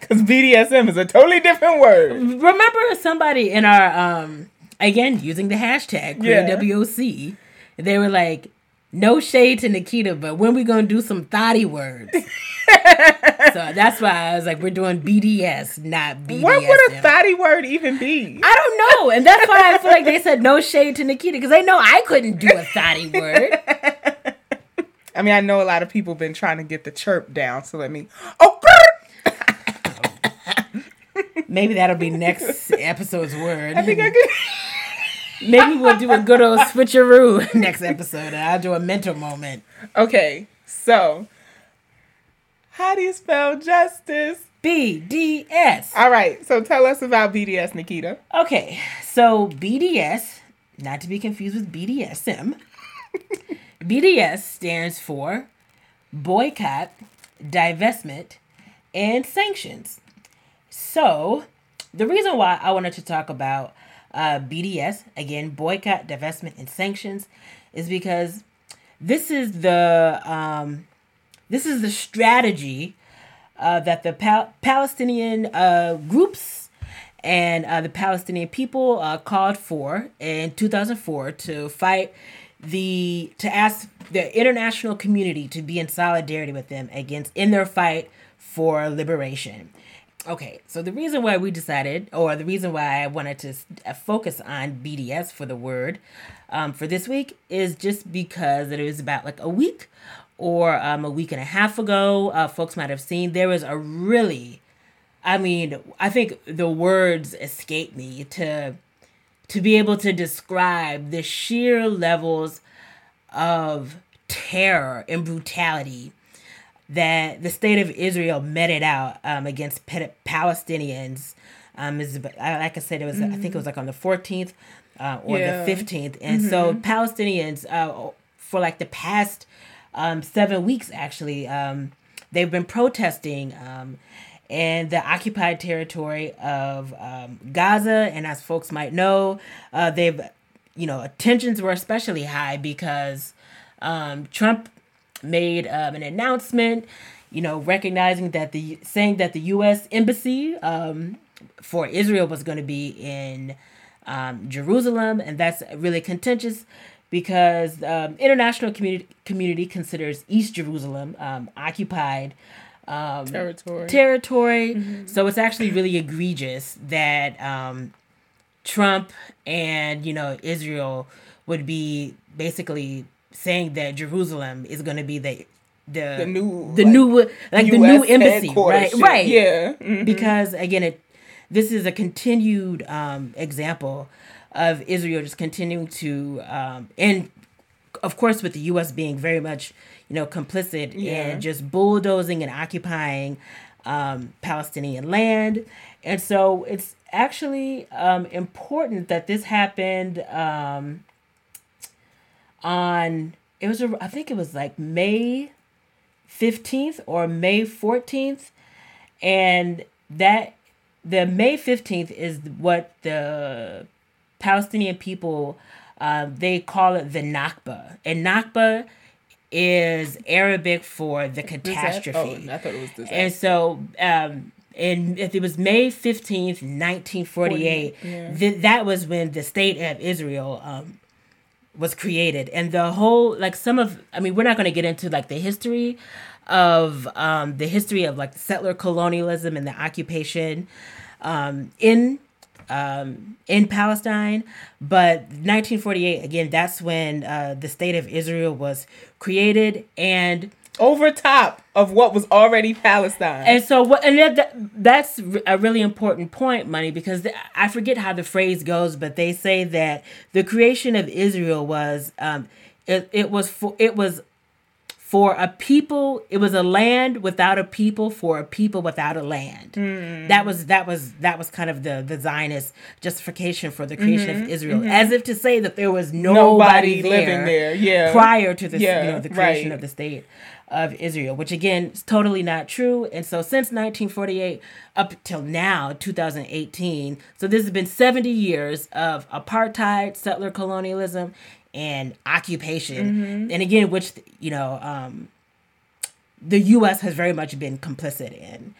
Because BDSM is a totally different word. Remember somebody in our um again using the hashtag Yeah. WOC, they were like, no shade to Nikita, but when we gonna do some thotty words? so that's why I was like, we're doing BDS, not BDS. What would a thotty word even be? I don't know, and that's why I feel like they said no shade to Nikita because they know I couldn't do a thotty word. I mean, I know a lot of people been trying to get the chirp down, so let me. Oh! Maybe that'll be next episode's word. I think I could. Maybe we'll do a good old switcheroo next episode, and I'll do a mental moment. Okay, so how do you spell justice? BDS. All right, so tell us about BDS, Nikita. Okay, so BDS, not to be confused with BDSM, BDS stands for boycott, divestment, and sanctions. So, the reason why I wanted to talk about uh, BDS, again, boycott, divestment, and sanctions, is because this is the um, this is the strategy uh, that the Pal- Palestinian uh, groups and uh, the Palestinian people uh, called for in 2004 to fight the to ask the international community to be in solidarity with them against in their fight for liberation. Okay, so the reason why we decided, or the reason why I wanted to uh, focus on BDS for the word um, for this week, is just because it was about like a week or um, a week and a half ago. Uh, folks might have seen there was a really, I mean, I think the words escape me to to be able to describe the sheer levels of terror and brutality that the state of Israel meted out um, against pa- Palestinians. Um, is like I said, it was I think it was like on the fourteenth uh, or Yeah. the fifteenth, and so Palestinians uh, for like the past um, seven weeks actually um, they've been protesting um, in the occupied territory of um, Gaza, and as folks might know, uh, they've you know tensions were especially high because um, Trump made um, an announcement, you know, recognizing that the saying that the U.S. embassy um, for Israel was going to be in um, Jerusalem, and that's really contentious because um, international community community considers East Jerusalem um, occupied um, Territory. territory. So it's actually really egregious that um, Trump and you know Israel would be basically saying that Jerusalem is going to be the the, The new, the like, new like the new embassy, right? shit. Right. Yeah. mhm. Because again, it this is a continued um, example of Israel just continuing to um, and of course with the U.S. being very much you know complicit Yeah. in just bulldozing and occupying um, Palestinian land, and so it's actually um, important that this happened um, on it was a, I think it was like May fifteenth or May fourteenth, and that the May fifteenth is what the Palestinian people um, they call it the Nakba, and Nakba is Arabic for the catastrophe. Oh, I thought it was disaster. And so, um, and if it was May 15th, 1948, Yeah. th- that was when the state of Israel um, was created. And the whole, like some of, I mean, we're not going to get into like the history of um, the history of like settler colonialism and the occupation um, in um, in Palestine. But 1948, again, that's when uh, the state of Israel was created. And Over top of what was already Palestine. and so what and that, that that's a really important point, money, because I forget how the phrase goes, but they say that the creation of Israel was um it, it was for it was for a people it was a land without a people for a people without a land Hmm. that was that was that was kind of the the zionist justification for the creation Mm-hmm, of israel as if to say that there was Nobody nobody, living there, yeah. prior to the Yeah, you know the creation right. of the state of israel which again is totally not true and so since 1948 up till now 2018 so this has been 70 years of apartheid settler colonialism and occupation Mm-hmm. and again which you know um the us has very much been complicit in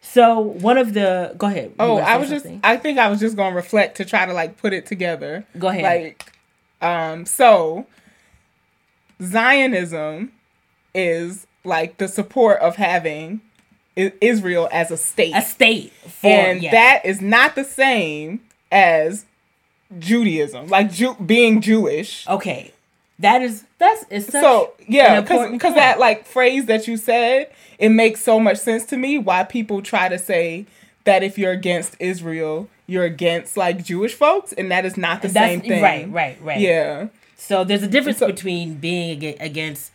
so one of the go ahead Oh, I was just? I think I was just going to reflect to try to like put it together. Go ahead. Like um so Zionism is like the support of having Israel as a state. a state for and yeah. that is not the same as Judaism, like Jew- being Jewish. okay that is that's is so yeah because because that like phrase that you said it makes so much sense to me why people try to say that if you're against israel you're against like jewish folks and that is not the That's- same thing right, right, right. yeah So there's a difference So- between being against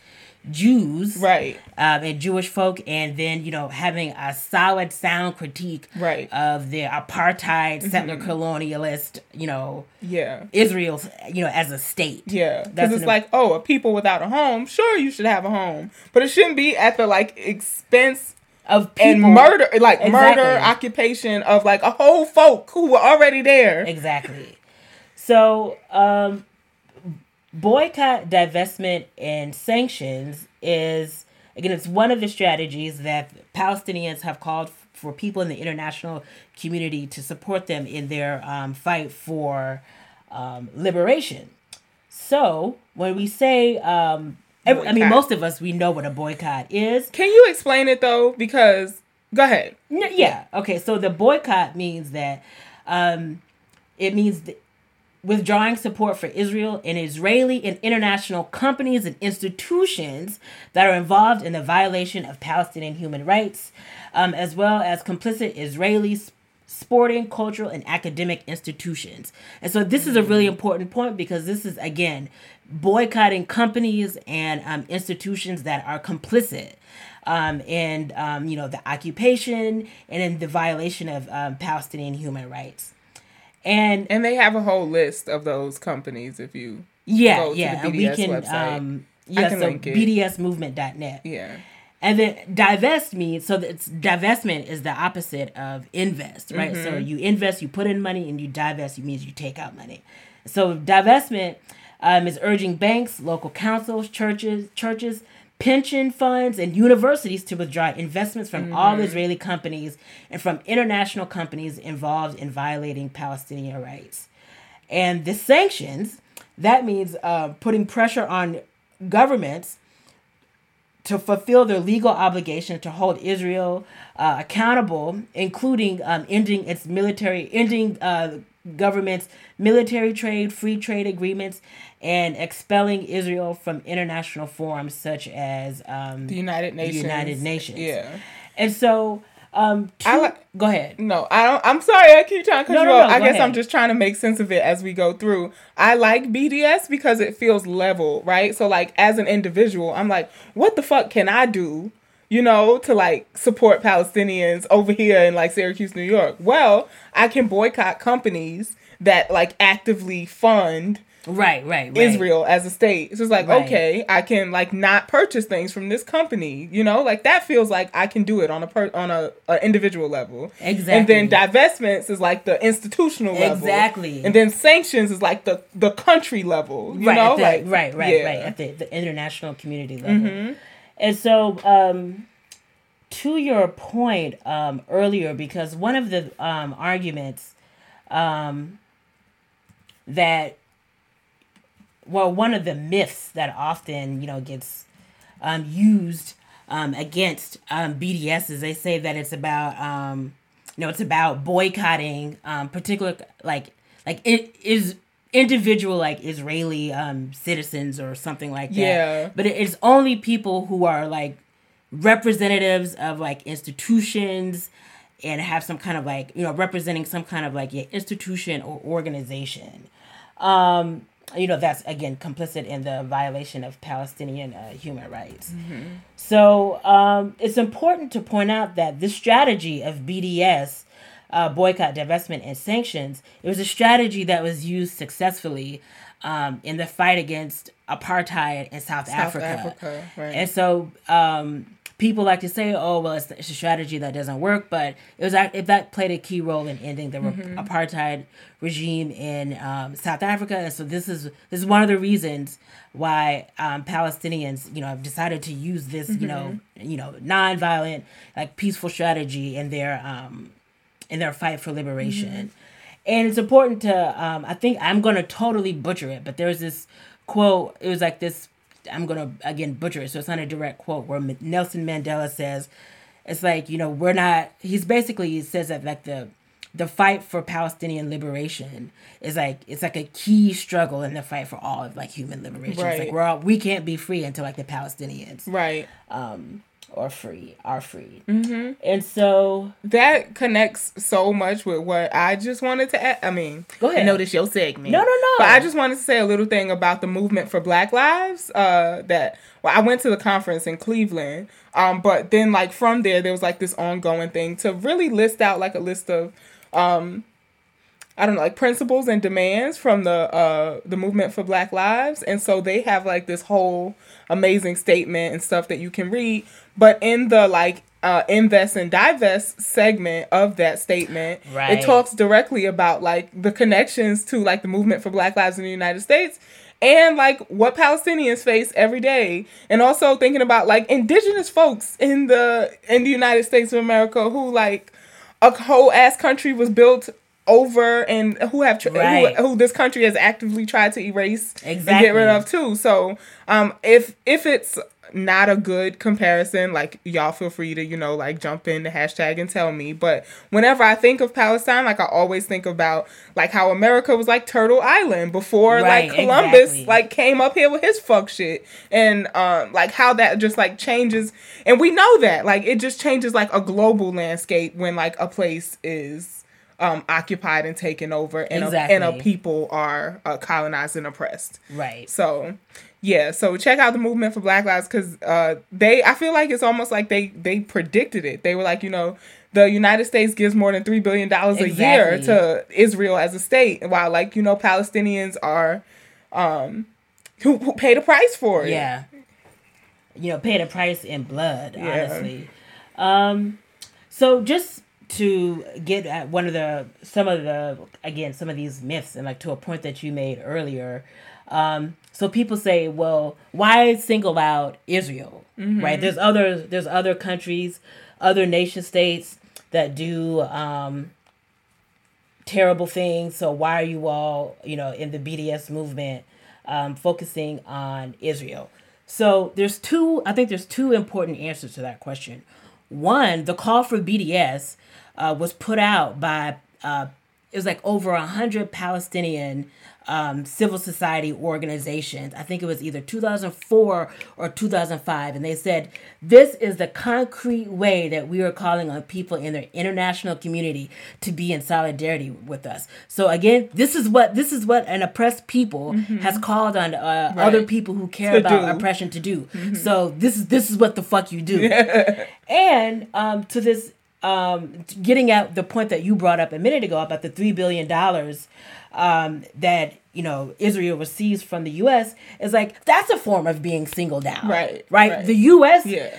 Jews, right um, and Jewish folk, and then you know having a solid, sound critique, Right. Mm-hmm. of the apartheid, settler colonialist, you know, yeah Israel, you know, as a state. yeah because it's an- like oh a people without a home sure you should have a home but it shouldn't be at the like expense of people and murder like murder occupation of like a whole folk who were already there Exactly. So, um, boycott, divestment, and sanctions is again, it's one of the strategies that Palestinians have called for people in the international community to support them in their um, fight for um, liberation. So, when we say, um, ev- I mean, most of us we know what a boycott is. can you explain it though because go ahead Yeah. Okay. So the boycott means that um, it means withdrawing support for Israel and Israeli and international companies and institutions that are involved in the violation of Palestinian human rights, um, as well as complicit Israeli sporting, cultural, and academic institutions. And so this is a really important point because this is again boycotting companies and um, institutions that are complicit um, in um, you know the occupation and in the violation of um, Palestinian human rights. And And they have a whole list of those companies if you yeah, go to yeah, we can website. um I yeah, can so link it. bdsmovement.net. yeah. And then divest means so that's divestment is the opposite of invest, right? So Mm-hmm. you invest, you put in money, and you divest. You means you take out money. So divestment um, is urging banks, local councils, churches, churches, pension funds, and universities to withdraw investments from all Mm-hmm. Israeli companies and from international companies involved in violating Palestinian rights. And the sanctions that means uh, putting pressure on governments to fulfill their legal obligation to hold Israel uh, accountable, including um, ending its military, ending uh, government's military trade, free trade agreements, and expelling Israel from international forums such as um, The United Nations. United Nations. Yeah. And so, um, I like- go ahead. No, I don't. I'm sorry. I keep trying to No, no, no, I guess ahead. I'm just trying to make sense of it as we go through. I like BDS because it feels level, right? So, like, as an individual, I'm like, what the fuck can I do, you know, to like support Palestinians over here in like Syracuse, New York? Well, I can boycott companies that like actively fund Right, right, right. Israel as a state. So it's like, Right. okay, I can like not purchase things from this company, you know, like that feels like I can do it on a per on a, a individual level. Exactly. And then divestments is like the institutional level. Exactly. And then sanctions is like the the country level. You right, know, the, like right, right, yeah. right, at the, the international community mm-hmm. level. And so, um, to your point um, earlier, because one of the um, arguments um, that, well, one of the myths that often you know gets um, used um, against um, BDS is they say that it's about um, you know it's about boycotting um, particular like like it is individual like Israeli um, citizens or something like that. Yeah. But it's only people who are like representatives of like institutions and have some kind of like you know representing some kind of like yeah, institution or organization. Um, you know that's again complicit in the violation of Palestinian uh, human rights. So um, it's important to point out that this strategy of BDS, uh, boycott, divestment, and sanctions, it was a strategy that was used successfully um, in the fight against apartheid in South, Africa. Africa, right. And so um, people like to say, "Oh, well, it's, it's a strategy that doesn't work," but it was if that played a key role in ending the re- apartheid regime in um, South Africa. And so this is this is one of the reasons why um, Palestinians, you know, have decided to use this, you know, you know, nonviolent, like peaceful strategy in their um, in their fight for liberation. And it's important to, um, I think I'm going to totally butcher it, but there's this quote. It was like this, I'm going to, again, butcher it. So it's not a direct quote where M- Nelson Mandela says, it's like, you know, we're not, he's basically, he says that like the, the fight for Palestinian liberation is like it's like a key struggle in the fight for all of like human liberation. It's Right. like we're all we can't be free until like the Palestinians right. Are free, are free. Mm-hmm. And so That connects so much with what I just wanted to add. I mean, Go ahead. This your segment. No, no, no. But I just wanted to say a little thing about the movement for Black Lives. Uh, that well, I went to the conference in Cleveland. Um, but then like from there, there was like this ongoing thing to really list out like a list of um, I don't know, like principles and demands from the uh the movement for Black Lives. And so they have like this whole amazing statement and stuff that you can read. But in the like uh invest and divest segment of that statement, Right. it talks directly about like the connections to like the movement for Black Lives in the United States and like what Palestinians face every day. And also thinking about like indigenous folks in the in the United States of America who like a whole ass country was built over and who have tr- Right. who, who this country has actively tried to erase and get rid of too. So um if if it's not a good comparison, like y'all feel free to, you know, like jump in the hashtag and tell me. But whenever I think of Palestine, like I always think about like how America was like Turtle Island before Right, like Columbus exactly. like came up here with his fuck shit. And um like how that just like changes and we know that. Like it just changes like a global landscape when like a place is um occupied and taken over and a, and a people are uh, colonized and oppressed. right. So, yeah. So check out the movement for Black Lives because uh, they. I feel like it's almost like they they predicted it. They were like, you know, the United States gives more than three billion dollars a year to Israel as a state, while like you know Palestinians are, um, who, who pay the price for it. Yeah. You know, pay the price in blood, Yeah. honestly. Um so just to get at one of the some of the again some of these myths and like to a point that you made earlier. Um so people say well why single out israel right? There's other there's other countries other nation states that do um terrible things. So why are you all you know in the bds movement um, focusing on israel? So there's two i think there's two important answers to that question. One the call for bds uh, was put out by uh, it was like over a hundred palestinian um, civil society organizations. I think it was either 2004 or 2005. And they said, This is the concrete way that we are calling on people in their international community to be in solidarity with us. So again, this is what this is what an oppressed people has called on uh, other people who care To about do. oppression to do. So this is this is what the fuck you do. and um, to this um, getting at the point that you brought up a minute ago about the three billion dollars um, that you know Israel receives from the U.S. is like that's a form of being singled out, Right, Right. right. The U.S. Yeah.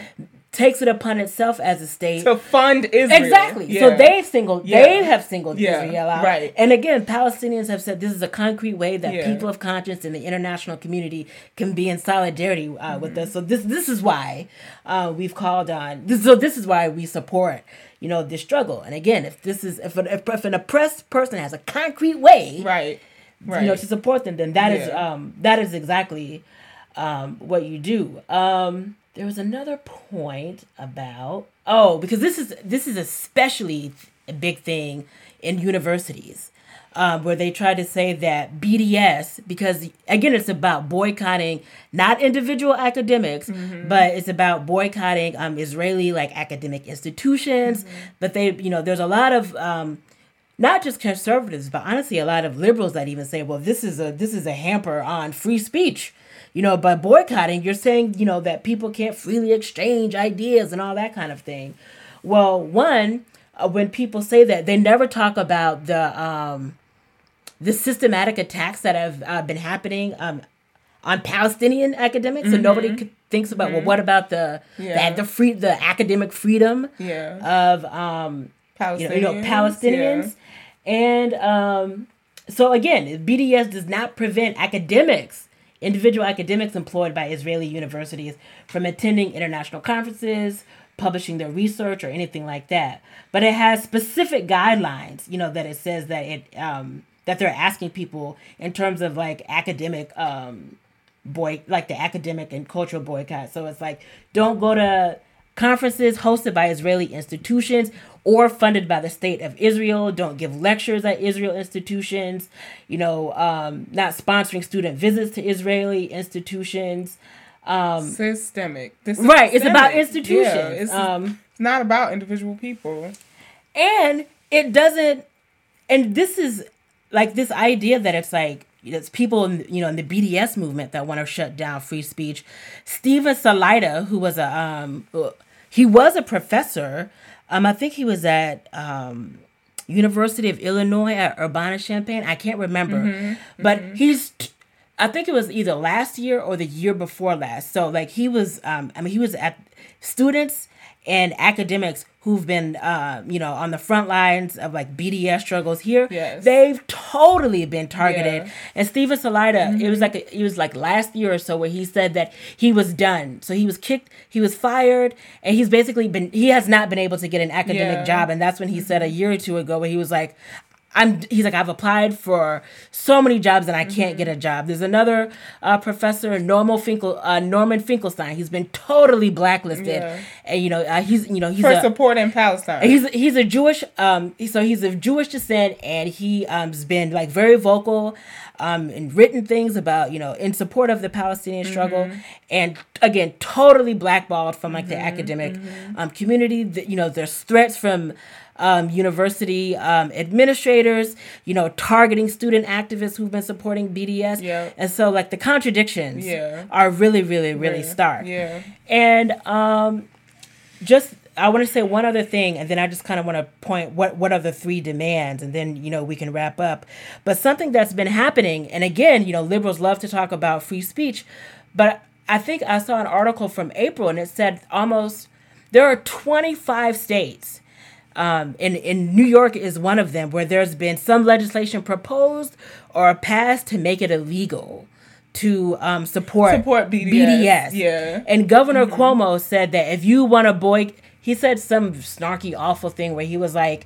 takes it upon itself as a state. To fund Israel. Exactly. Yeah. So they've singled. Yeah. They have singled Yeah, Israel out. right. And again, Palestinians have said this is a concrete way that people of conscience in the international community can be in solidarity uh, Mm-hmm. with us. So this this is why uh, we've called on. This, so this is why we support. You know this struggle. And again, if this is if an, if an oppressed person has a concrete way, Right. Right. you know to support them then that is Yeah. um that is exactly um what you do um there was another point about oh because this is this is especially a big thing in universities um, where they try to say that BDS, because again, it's about boycotting not individual academics, but it's about boycotting um, Israeli like academic institutions. But they, you know, there's a lot of um, not just conservatives, but honestly, a lot of liberals that even say, "Well, this is a this is a hamper on free speech." You know, by boycotting, you're saying you know that people can't freely exchange ideas and all that kind of thing. Well, one, uh, when people say that, they never talk about the um, the systematic attacks that have uh, been happening um, on Palestinian academics. So nobody could, thinks about well, what about the Yeah. the, the free the academic freedom Yeah. of um, you know, Palestinians. you know Palestinians, and um, so again, BDS does not prevent academics, individual academics employed by Israeli universities, from attending international conferences, publishing their research, or anything like that. But it has specific guidelines, you know, that it says that it um, that they're asking people in terms of like academic um, boy like the academic and cultural boycott. So it's like don't go to conferences hosted by Israeli institutions or funded by the state of Israel. Don't give lectures at Israel institutions. You know, um, not sponsoring student visits to Israeli institutions. Um, systemic. This is Right, it's about institutions. Yeah, it's, um, it's not about individual people. and it doesn't and this is like this idea that it's like it's people in, you know in the BDS movement that want to shut down free speech. Steven Salaita, who was a um he was a professor, um I think he was at um University of Illinois at Urbana Champaign. I can't remember, but he's. T- I think it was either last year or the year before last. So like he was, um, I mean, he was at students and academics who've been, uh, you know, on the front lines of like BDS struggles here. Yes. They've totally been targeted. Yeah. And Steven Salaita, it was like a, it was like last year or so where he said that he was done. So he was kicked, he was fired, and he's basically been he has not been able to get an academic Yeah. job. And that's when he said a year or two ago where he was like, I'm he's like I've applied for so many jobs and I can't Mm-hmm. get a job. There's another uh, professor Norman Finkel uh, Norman Finkelstein. He's been totally blacklisted, Yeah. and you know uh, he's you know he's For a, supporting Palestine. He's he's a Jewish um so he's of Jewish descent and he um has been like very vocal um and written things about you know in support of the Palestinian struggle and again totally blackballed from like the academic um community that you know there's threats from um, university um, administrators, you know, targeting student activists who've been supporting BDS. Yeah. And so, like, the contradictions Yeah. are really, really, really Yeah. stark. Yeah. And um, just I want to say one other thing, and then I just kind of want to point what what are the three demands, and then you know we can wrap up. But something that's been happening, and again, you know, liberals love to talk about free speech, but I think I saw an article from April, and it said almost there are 25 states um, and, and New York is one of them where there's been some legislation proposed or passed to make it illegal to um, support Support BDS, yeah. And Governor Cuomo said that if you want to boy, he said some snarky, awful thing where he was like,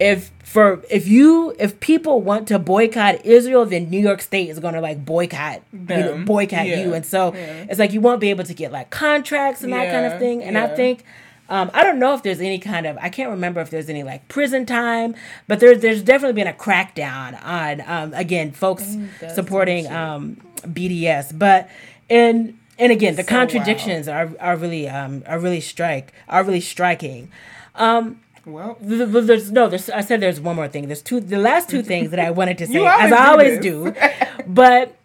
if for if you if people want to boycott Israel, then New York State is gonna like boycott you know, Them. boycott Yeah. you, and so Yeah. it's like you won't be able to get like contracts and that kind of thing. And I think um, I don't know if there's any kind of I can't remember if there's any like prison time, but there's there's definitely been a crackdown on um, again folks supporting um, BDS, but and and again the So contradictions are are really um, are really strike are really striking. Well, Th- th- There's no. There's. I said there's one more thing. There's two. The last two things that I wanted to say, as I always always do do, but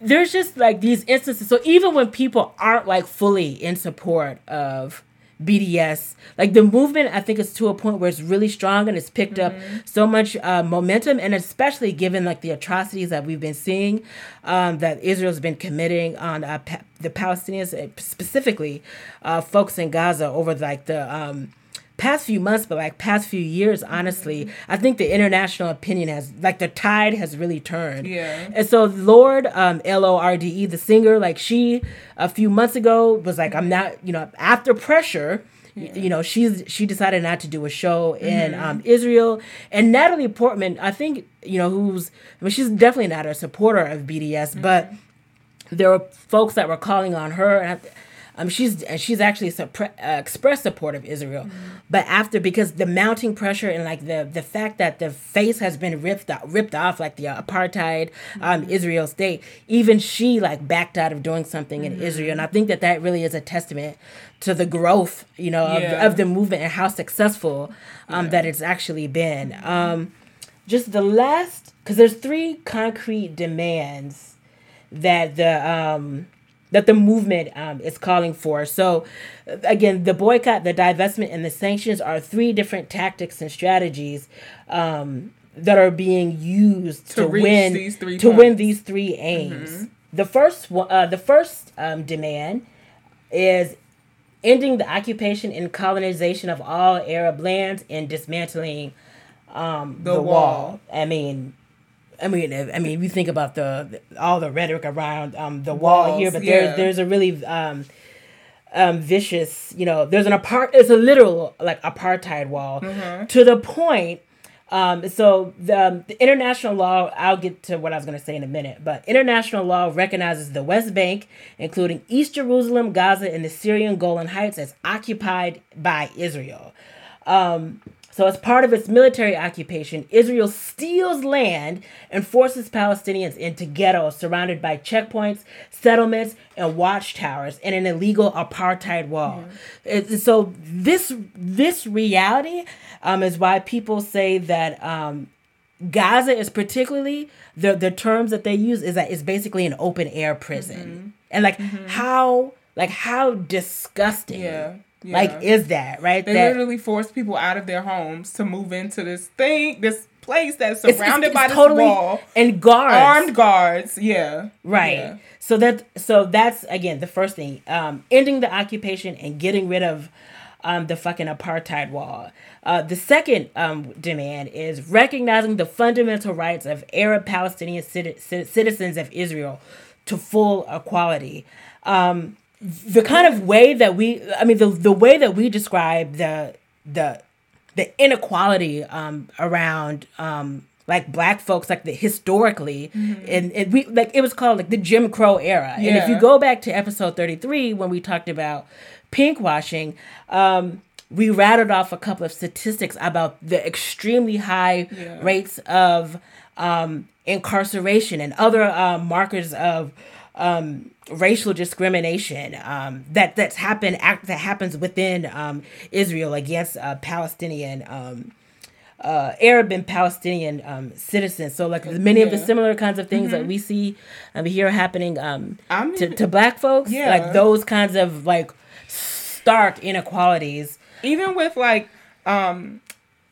there's just like these instances. So even when people aren't like fully in support of BDS, like the movement, I think it's to a point where it's really strong and it's picked up so much uh, momentum, and especially given like the atrocities that we've been seeing um, that Israel's been committing on uh, pa- the Palestinians, uh, specifically uh, folks in Gaza over like the. Um, past few months, but like past few years, honestly, I think the international opinion has like the tide has really turned. Yeah. And so Lorde, um, L O R D E, the singer, like she a few months ago was like, I'm not, you know, after pressure. y- You know, she's she decided not to do a show in um, Israel, and Natalie Portman, I think, you know, who's I mean, she's definitely not a supporter of BDS, but there were folks that were calling on her and I, Um, she's and she's actually suppre- uh, expressed support of Israel, but after because the mounting pressure and like the the fact that the face has been ripped out, ripped off like the uh, apartheid um, Israel state, even she like backed out of doing something in Israel, and I think that that really is a testament to the growth, you know, Yeah. of, of the movement and how successful um, that it's actually been. Um, just the last because there's three concrete demands that the um that the movement um, is calling for. So, again, the boycott, the divestment, and the sanctions are three different tactics and strategies um, that are being used To to, win these three to win these three aims. The first one, uh, the first um, demand is ending the occupation and colonization of all Arab lands and dismantling um, The the, wall. wall. I mean, I mean, I mean, we think about the, the- all the rhetoric around um, the wall here, but yeah. there's there's a really um, um, vicious, you know, there's an apart, it's a literal like apartheid wall Mm-hmm. to the point. Um, so the, um, the international law, I'll get to what I was going to say in a minute, but international law recognizes the West Bank, including East Jerusalem, Gaza, and the Syrian Golan Heights, as occupied by Israel. Um, so, as part of its military occupation, Israel steals land and forces Palestinians into ghettos surrounded by checkpoints, settlements, and watchtowers, and an illegal apartheid wall. It's- so, this this reality um, is why people say that um, Gaza is particularly the the terms that they use is that it's basically an open air prison, and like how like how disgusting, Yeah, like is that right? They that literally force people out of their homes to move into this thing, this place that's it's- surrounded it's- by it's this totally wall, and guards armed guards. Yeah, right. Yeah. So that so that's again the first thing, um, ending the occupation and getting rid of um, the fucking apartheid wall. Uh, the second um, demand is recognizing the fundamental rights of Arab Palestinian citi- citizens of Israel to full equality. Um, the kind of way that we, I mean, the the way that we describe the the the inequality um, around um, like black folks, like the historically, and, and we like it was called like the Jim Crow era. And if you go back to episode thirty three when we talked about pink washing, um, we rattled off a couple of statistics about the extremely high Yeah. rates of um, incarceration and other uh, markers of um, racial discrimination um, that that's happened act that happens within um, Israel against uh, Palestinian um, uh, Arab and Palestinian um, citizens. So like many of the similar kinds of things that we see um, here happening um, to, to black folks, Yeah. like those kinds of like stark inequalities. even with like um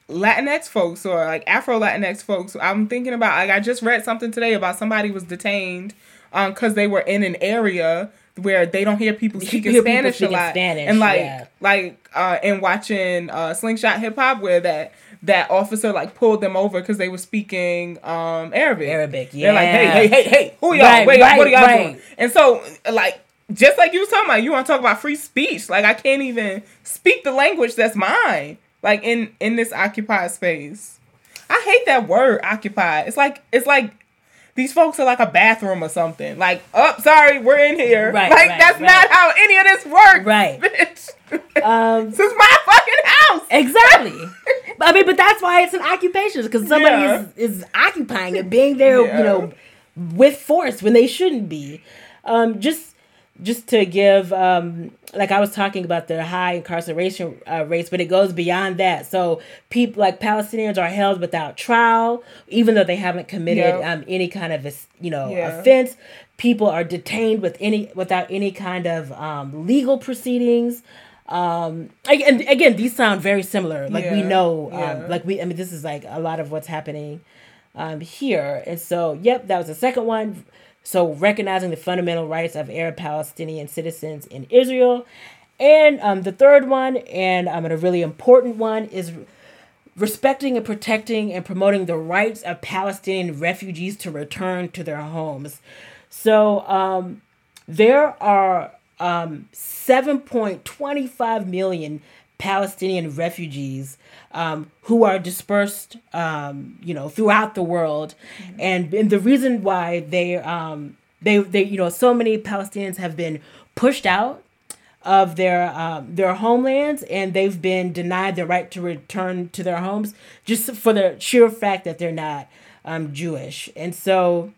Latinx folks or like Afro Latinx folks, I'm thinking about like I just read something today about somebody was detained um because they were in an area where they don't hear people speaking hear people Spanish speaking a lot, Spanish, and like yeah. like uh in watching uh Slingshot Hip Hop where that that officer like pulled them over because they were speaking um Arabic. Arabic, They're like, hey, hey, hey, hey, who y'all? Right, Wait, right, what are y'all right. doing? And so like just like you was talking about, you want to talk about free speech. Like I can't even speak the language that's mine. Like in in this occupied space. I hate that word occupied. It's like it's like these folks are like a bathroom or something. Like, oh, sorry, we're in here. Right, like right, that's right. not how any of this works. Right. Bitch. Um, this is my fucking house. Exactly. I mean, but that's why it's an occupation because somebody Yeah. is, is occupying it, being there, Yeah. you know, with force when they shouldn't be. Um, just just to give, um, like I was talking about the high incarceration uh, rates, but it goes beyond that. So people like Palestinians are held without trial, even though they haven't committed Yep. um, any kind of you know Yeah. offense. People are detained with any without any kind of um, legal proceedings. Um, again, again, these sound very similar. Like we Yeah, know, yeah. um, like we. I mean, this is like a lot of what's happening um, here. And so, yep, that was the second one. So recognizing the fundamental rights of Arab Palestinian citizens in Israel, and um, the third one, and um, and a really important one is respecting and protecting and promoting the rights of Palestinian refugees to return to their homes. So um, there are um, 7.25 million Palestinian refugees um, who are dispersed, um, you know, throughout the world, and, and the reason why they um, they they you know so many Palestinians have been pushed out of their um, their homelands, and they've been denied the right to return to their homes just for the sheer fact that they're not um, Jewish, and so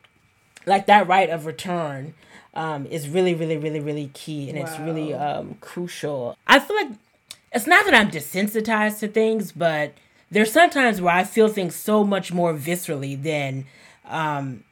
like that right of return um, is really, really, really, really key, and it's really um, crucial. I feel like it's not that I'm desensitized to things, but there's sometimes where I feel things so much more viscerally than um,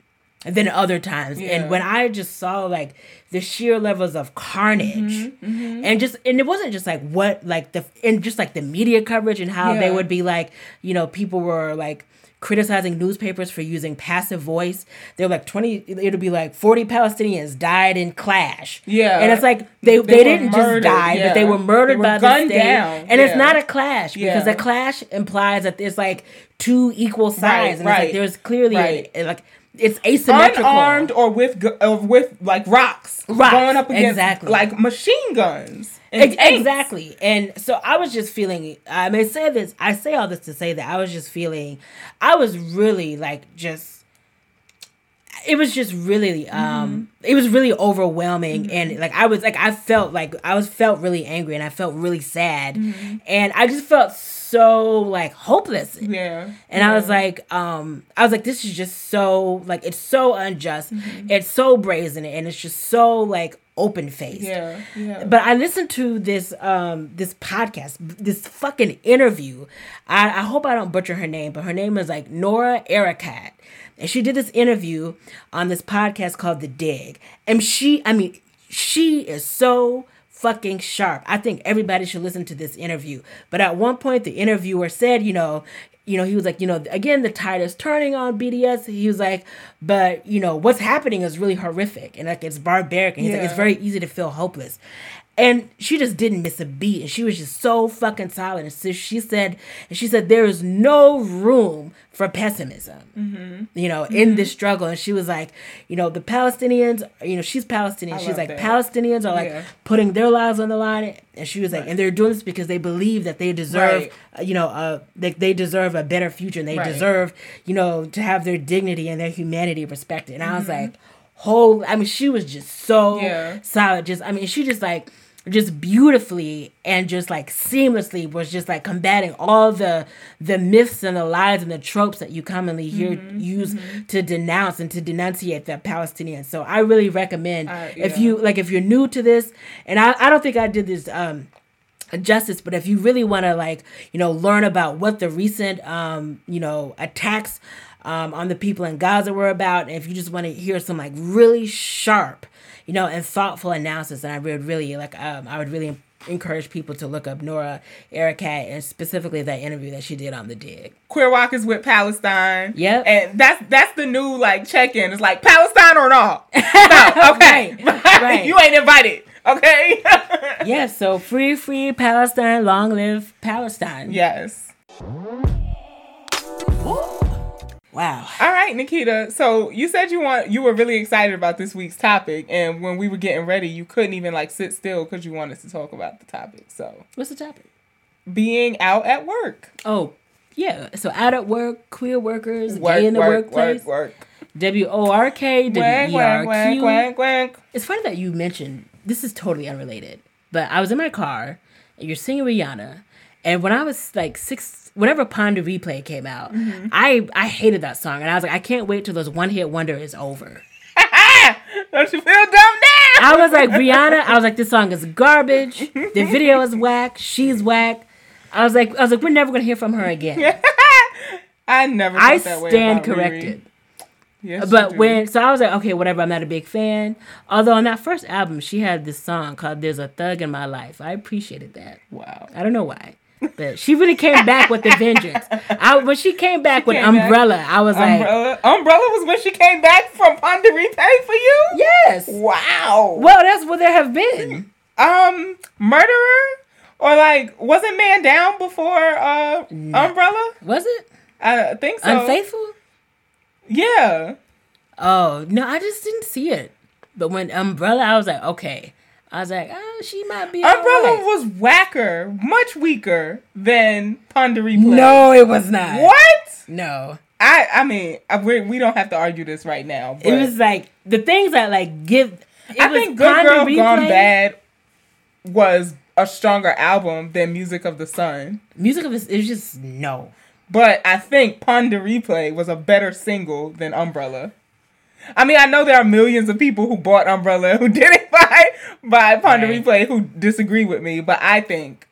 than other times. Yeah. And when I just saw like the sheer levels of carnage Mm-hmm, and just and it wasn't just like what like the and just like the media coverage and how they would be like, you know, people were like criticizing newspapers for using passive voice. They're like 20 it'll be like 40 Palestinians died in clash. Yeah. And it's like they They they, didn't murdered, just die, but they were murdered They were by the state. down, And it's not a clash because Yeah. a clash implies that there's like two equal sides Right, and it's right, like there's clearly right. a, like it's asymmetrical. Unarmed or with or with like rocks, Rocks, going up against exactly. like machine guns. and Ex- exactly. And so I was just feeling I may say this I say all this to say that I was just feeling I was really like just it was just really um mm-hmm. it was really overwhelming mm-hmm. and like I was like I felt like I was felt really angry and I felt really sad mm-hmm. and I just felt so like hopeless Yeah. and I was like, um, I was like, this is just so like it's so unjust, Mm-hmm. it's so brazen, and it's just so like open faced. Yeah. Yeah. But I listened to this um this podcast, this fucking interview. I, I hope I don't butcher her name, but her name is like Noura Erakat. And she did this interview on this podcast called The Dig. And she, I mean, she is so fucking sharp. I think everybody should listen to this interview. But at one point the interviewer said, you know, you know, he was like, you know, again, the tide is turning on BDS. He was like, but you know, what's happening is really horrific and like it's barbaric. And he's like, it's very easy to feel hopeless. And she just didn't miss a beat. And she was just so fucking solid. And so she said, and she said, there is no room for pessimism, Mm-hmm. you know, in this struggle. And she was like, you know, the Palestinians, you know, she's Palestinian. I she's like, that. Palestinians are like Yeah. putting their lives on the line. And she was like, and they're doing this because they believe that they deserve, Right. uh, you know, uh, they, they deserve a better future and they Right. deserve, you know, to have their dignity and their humanity respected. And I was Mm-hmm. like, whole, I mean, she was just so Yeah. solid. Just, I mean, she just like, just beautifully and just like seamlessly was just like combating all the the myths and the lies and the tropes that you commonly hear Mm-hmm. use to denounce and to denunciate the Palestinians. So I really recommend Uh, if you like if you're new to this, and I, I don't think I did this um justice but if you really want to like you know learn about what the recent um you know attacks um on the people in gaza were about and if you just want to hear some like really sharp you know and thoughtful analysis and i would really like um i would really encourage people to look up noura erakat and specifically that interview that she did on the dig Queer Walkers with Palestine. Yep. And that's that's the new like check in. It's like Palestine or not. No, okay. Right, right. you ain't invited. Okay. yeah so free free palestine long live palestine yes. Wow All right, Nikita. So you said you want you were really excited about this week's topic, and when we were getting ready, you couldn't even like sit still because you wanted to talk about the topic. So what's the topic being out at work, oh yeah so out at work queer workers work, gay in the work, workplace work, work. W O R K W E R Q. It's funny that you mentioned this is totally unrelated, but I was in my car and you're singing Rihanna, and when I was like six, whenever Pon de Replay came out, Mm-hmm. I I hated that song, and I was like, I can't wait till this one hit wonder is over. Don't you feel dumb now? I was like Rihanna. I was like, this song is garbage. The video is whack. She's whack. I was like, I was like, we're never gonna hear from her again. I never. I felt that way stand Riri. corrected. Yes, But when so I was like, okay, whatever. I'm not a big fan. Although on that first album, she had this song called "There's a Thug in My Life." I appreciated that. wow, I don't know why, but she really came back with the vengeance. I when she came back with came back. Umbrella, I was like, Umbrella. Umbrella was when she came back from Pon de Replay for you. yes. Wow. Well, that's what there have been. Um, murderer or like wasn't Man Down before uh Umbrella? Was it I think so. unfaithful? Yeah. Oh no, I just didn't see it. But when Umbrella, I was like, okay. I was like, oh, she might be. Umbrella alright. was whacker, much weaker than Pon de Replay. No, it was not. What? No. I I mean, I, we we don't have to argue this right now. It was like the things that like give. It I was think Good Ponder Girl Gone Replay. Bad was a stronger album than Music of the Sun. Music of this is just no. But I think Pon de Replay was a better single than Umbrella. I mean, I know there are millions of people who bought Umbrella who didn't buy buy Pon de Right. Replay who disagree with me, but I think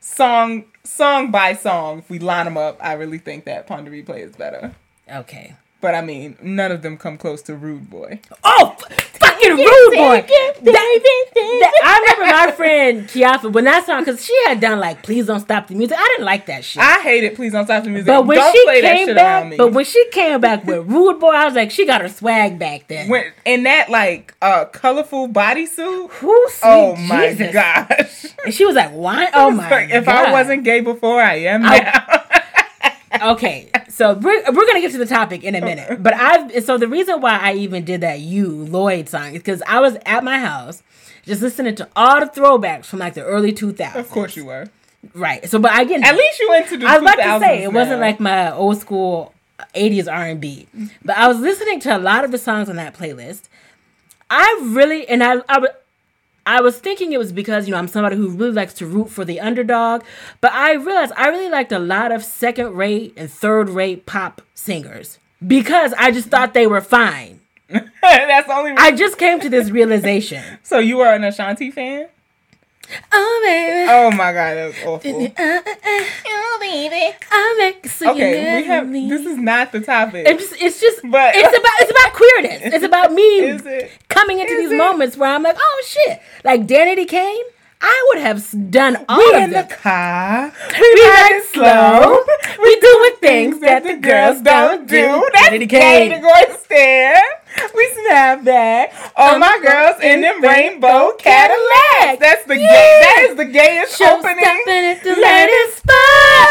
song song by song, if we line them up, I really think that Pon de Replay is better. Okay. But I mean, none of them come close to Rude Boy. Oh, f- fucking rude boy. That- that- I remember my friend Kiafa when that song because she had done like "Please Don't Stop the Music." I didn't like that shit. I hate it. Please don't stop the music. but when don't she play came back, but when she came back with "Rude Boy," I was like, she got her swag back then. when in that like uh colorful bodysuit. Who? Sweet Oh my Jesus. gosh. And she was like, "Why? Oh my like, if god!" I wasn't gay before, I am I- now. Okay, so we're, we're gonna get to the topic in a minute. But I've so the reason why I even did that you Lloyd song is because I was at my house just listening to all the throwbacks from like the early 2000s. of course you were. right? So, but I get At least you into the. I was about to say 2000s it wasn't like my old school 80s R&B, but I was listening to a lot of the songs on that playlist. I really and I I, I was thinking it was because you know I'm somebody who really likes to root for the underdog, but I realized I really liked a lot of second rate and third rate pop singers because I just thought they were fine. That's the only. I just came to this realization. so you were an Ashanti fan? Oh baby, Oh my god, that was awful. Uh, uh, uh. oh baby, I make so Okay, we have. This is not the topic. It's just, it's just, But- it's about, it's about queerness. It's about me Is it? coming into Is these it? moments where I'm like, oh shit, like Danity Kane, I would have done all We of in the car. We riding slow. We doing things that the girls don't do. That's Danity gay to go. We snap back. All my girls in them rainbow Cadillacs. That's the gay. That is the gayest Show opening. at the Let it latest spot.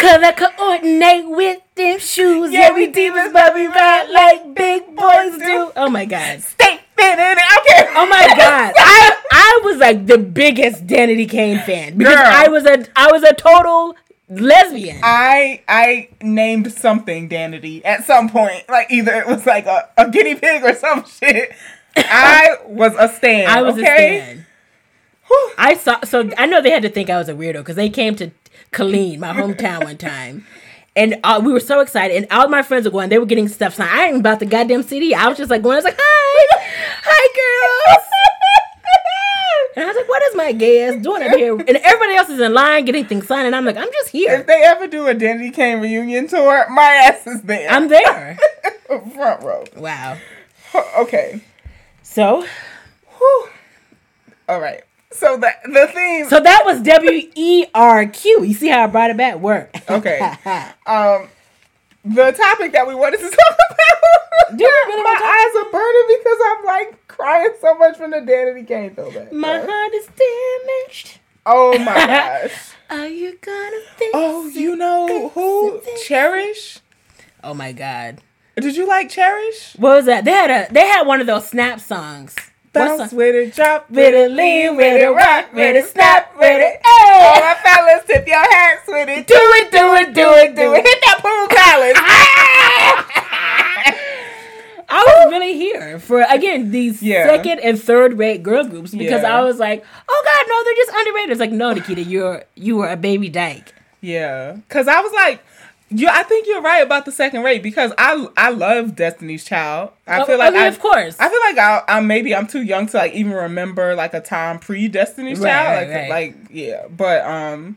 Cause I coordinate with them shoes. Yeah, Yeah, we we divas, but we ride like big boys do. Oh my god. Stay Okay. Oh my god. I I was like the biggest Danity Kane fan because Girl. I was a I was a total lesbian. I I named something Danity at some point. Like either it was like a, a guinea pig or some shit. I was a stan. I was okay? a stan. I saw so I know they had to think I was a weirdo because they came to Colleen, my hometown, one time. And uh, we were so excited, and all my friends were going. They were getting stuff signed. I ain't about the goddamn CD. I was just like going. I was like, "Hi, hi, girls." And I was like, "What is my gay ass doing up here?" And everybody else is in line getting things signed, and I'm like, "I'm just here. If they ever do a Danity Kane reunion tour, my ass is there. I'm there." front row. Wow. Okay. So, Whew. All right. So the the theme. so that was W E R Q. You see how I brought it back? Work. okay. Um, the topic that we wanted to talk about. Do wanna talk- my eyes are burning because I'm like crying so much from the Danity Kane throwback. My heart is damaged. Oh my gosh. Are you gonna fix Oh, you know who? Cherish. Oh my god. Did you like Cherish? What was that? They had a they had one of those snap songs. Bounce with it, drop With it, lean with it, rock with it, snap with it. All oh, my fellas, tip your hats with it. Do it, do it, do it, do it. Hit that pool collars. I was really here for again these Yeah. second and third rate girl groups because Yeah. I was like, oh god, no, they're just underrated. It's like, no, Nikita, you're you were a baby dyke. yeah, because I was like, yeah, I think you're right about the second rate because I I love Destiny's Child. I Oh, feel like I mean, I, of course. I feel like I, I maybe I'm too young to like even remember like a time pre Destiny's Right, Child. like, right. like yeah, but um,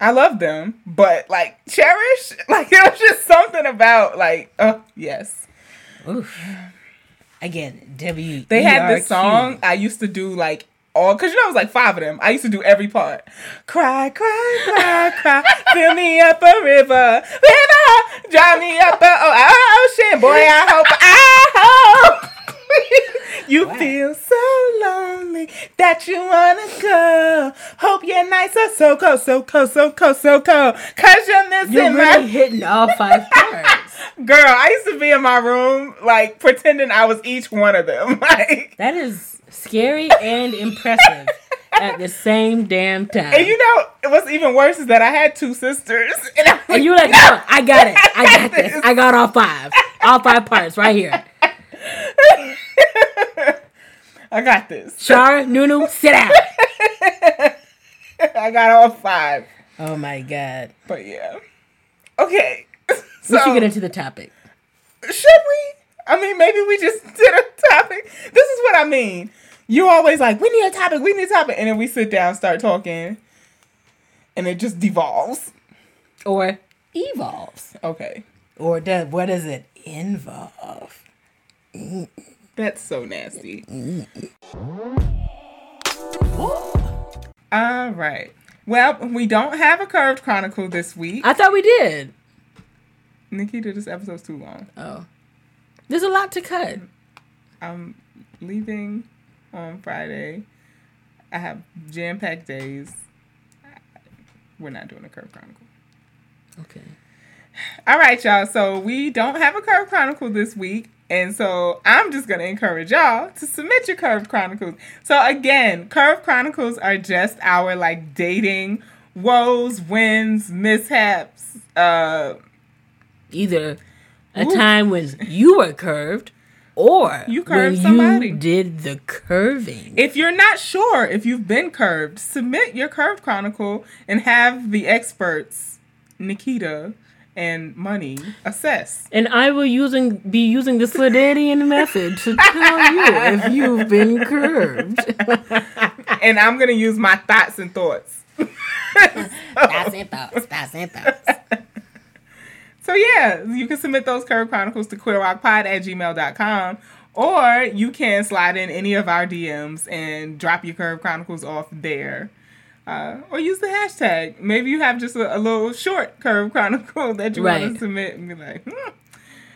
I love them. But like Cherish, like it was just something about like oh yes. Oof. Again, W. They had this song I used to do like all because you know it was like five of them. I used to do every part. Cry, cry, cry, cry. Fill me up a river, river. Drive me up a oh, oh, oh ocean, boy. I hope I hope. you Wow. feel so lonely that you wanna go. Hope your nights are so cold, so cold, so cold, so cold. Cause you're missing You're my really hitting all five parts. girl. I used to be in my room like pretending I was each one of them. Like That is scary and impressive at the same damn time. And you know, what's even worse is that I had two sisters, and, And you were like, no, I got it. I got this. I got all five. All five parts right here. I got this. Shar, Nunu, sit down. I got all five. Oh my god. But yeah. Okay. We should get into the topic. Should we? I mean, maybe we just did a topic. This is what I mean. You always like, we need a topic, we need a topic, and then we sit down, start talking, and it just devolves. Or evolves. Okay, Or does what does it involve? That's so nasty. All right. Well, we don't have a curved chronicle this week. I thought we did. Nikita, this episode's too long. Oh. There's a lot to cut. I'm leaving on Friday. I have jam packed days. We're not doing a curved chronicle. Okay. All right, y'all. So we don't have a curved Chronicle this week. And so I'm just going to encourage y'all to submit your Curve Chronicles. So again, Curve Chronicles are just our like dating woes, wins, mishaps. Uh, Either a Ooh. time when you were curved or You curved somebody. you did the curving. if you're not sure if you've been curved, submit your Curve Chronicle and have the experts, Nikita and Money, assess. And I will using be using the Slidanian method to tell you if you've been curved. And I'm going to use my thoughts and thoughts. That's it, thoughts. That's it, thoughts. So yeah, you can submit those Curve Chronicles to queerrockpod at gmail.com or you can slide in any of our DMs and drop your Curve Chronicles off there. Uh, or use the hashtag. Maybe you have just a, a little short Curve Chronicle that you want to submit and be like, hmm,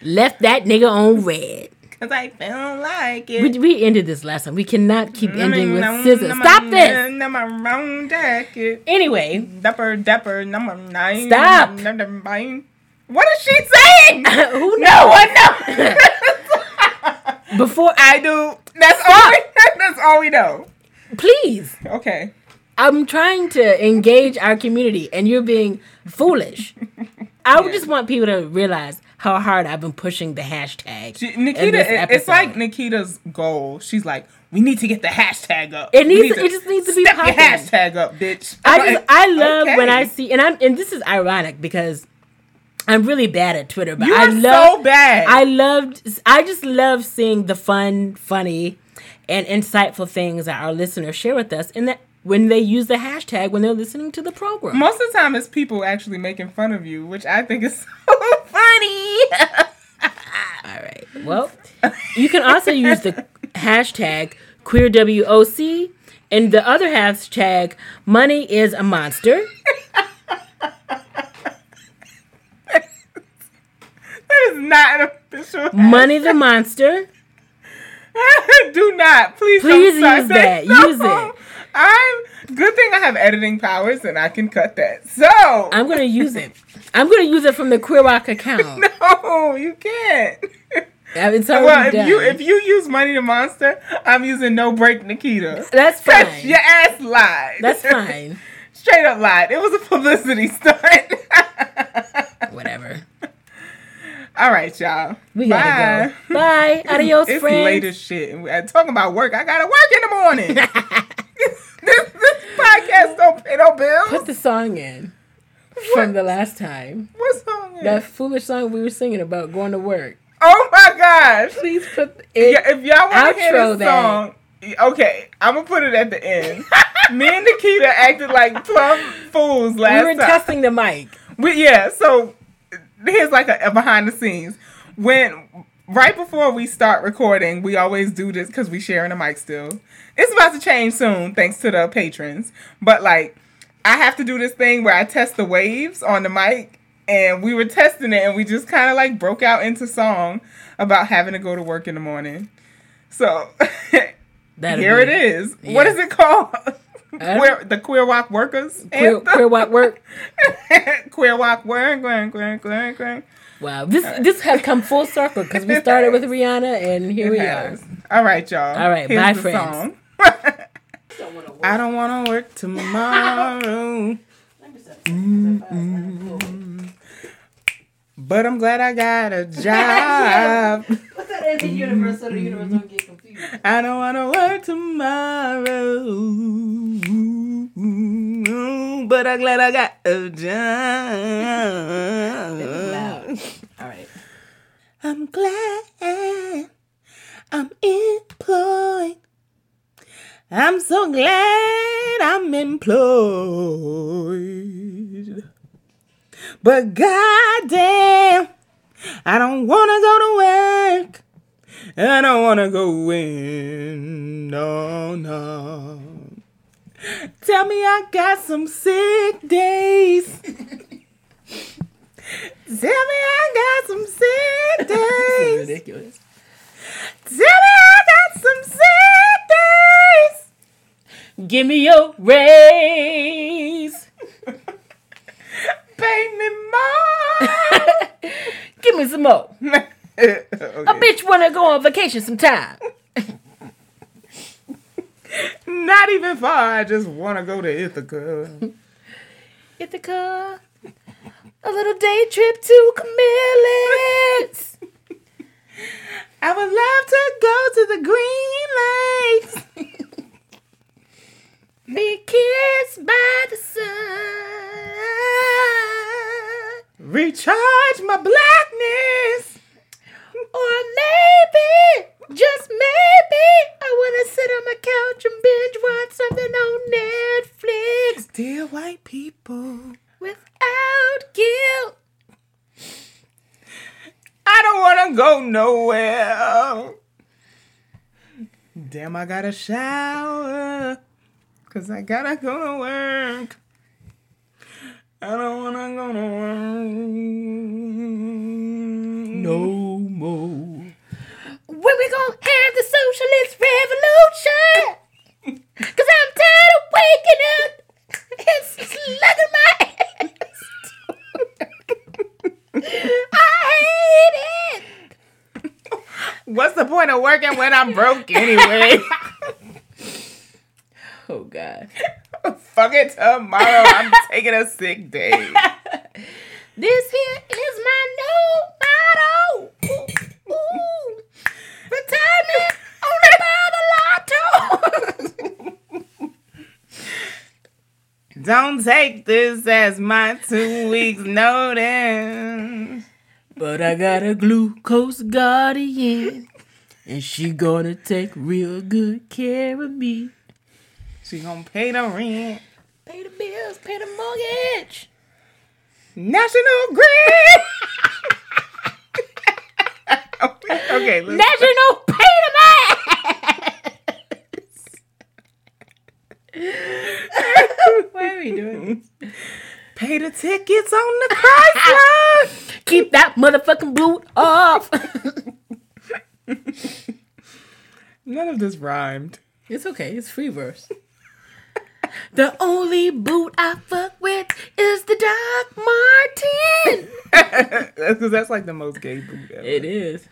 Left that nigga on red. because I feel like it. We, we ended this last time. We cannot keep ending with scissors. Stop this. Anyway, Dapper, dapper, number nine. Stop. Number nine. What is she saying? who no one knows. Before, I do. That's all. We, that's all we know. please, Okay. I'm trying to engage our community, and you're being foolish. I would just want people to realize how hard I've been pushing the hashtag. She, Nikita, it- it's like Nikita's goal. She's like, we need to get the hashtag up. It needs need to- it just needs to be step your hashtag up, bitch. I I'm just like, I love when I see and I'm and this is ironic because I'm really bad at Twitter, but You I love so bad. I loved I just love seeing the fun, funny, and insightful things that our listeners share with us and that when they use the hashtag when they're listening to the program. Most of the time, it's people actually making fun of you, which I think is so funny. All right. Well, you can also use the hashtag queerWOC and the other hashtag money is a monster. that is not an official. Money the monster. Do not, please. Please use that. no. Use it. I'm good thing I have editing powers and I can cut that. So I'm gonna use it. I'm gonna use it from the Queer Rock account. no, you can't. Well, if done. you if you use money to monster, I'm using no break Nikita. That's fine. your ass lied. That's fine. Straight up lied. It was a publicity stunt. Whatever. All right, y'all. We gotta Bye. go. Bye. Adios, it's friends. late as shit. And we're talking about work. I gotta work in the morning. this, this podcast don't pay no bills. Put the song in from the last time. What's on That foolish song we were singing about going to work. Oh my gosh. Please put it. Yeah, if y'all want to hear this song, okay, I'm gonna put it at the end. Me and Nikita acted like plum fools last time. we were time. testing the mic. We, yeah, so here's like a, a behind the scenes. When right before we start recording, we always do this because we sharing a mic still. It's about to change soon, thanks to the patrons. But like, I have to do this thing where I test the waves on the mic, and we were testing it, and we just kind of like broke out into song about having to go to work in the morning. So here be it is. What yeah. is it called? don't- Queer, the Queer Walk Workers. Queer, anthem? queer what work? queer walk, queer, queer, queer, queer, queer. Wow, this this has come full circle because we started with Rihanna and here we It are. All right, y'all. All right, Here's bye, the friends. song. I don't want to work tomorrow. Mm-mm. But I'm glad I got a job. What's that anti universe so the universe don't get confused? I don't want to work tomorrow, but I'm glad I got a job. All right. I'm glad I'm employed. I'm so glad I'm employed. But goddamn, I don't wanna go to work. I don't wanna go in. No, no. Tell me I got some sick days. Tell me I got some sick This is days. ridiculous. Tell me I got some sick days. Give me your raise. Pay me more. Give me some more. Okay. A bitch wanna go on vacation sometime. Not even far. I just want to go to Ithaca. Ithaca. A little day trip to Camillus. I would love to go to the Green Lakes. Be kissed by the sun. Recharge my blackness. Or maybe, just maybe, I want to sit on my couch and binge watch something on Netflix Dear white people. without guilt. I don't want to go nowhere. Damn, I gotta shower. Cause I gotta go to work. I don't wanna go to work. No more. When we gonna have the socialist revolution? Cause I'm tired of waking up and slugging my ass. I hate it. What's the point of working when I'm broke anyway? Oh God. Fuck it tomorrow. I'm taking a sick day. This here is my new motto. Ooh, ooh. Retirement only by the lotto. Don't take this as my two weeks notice. But I got a glucose guardian, and she gonna take real good care of me. She gonna pay the rent. Pay the bills, pay the mortgage. National Grid. okay, National pay the Why are we doing this? pay the tickets on the Chrysler. Keep that motherfucking boot off. None of this rhymed. It's okay. It's free verse. The only boot I fuck with is the Doc Martin. Because that's like the most gay boot ever. It is.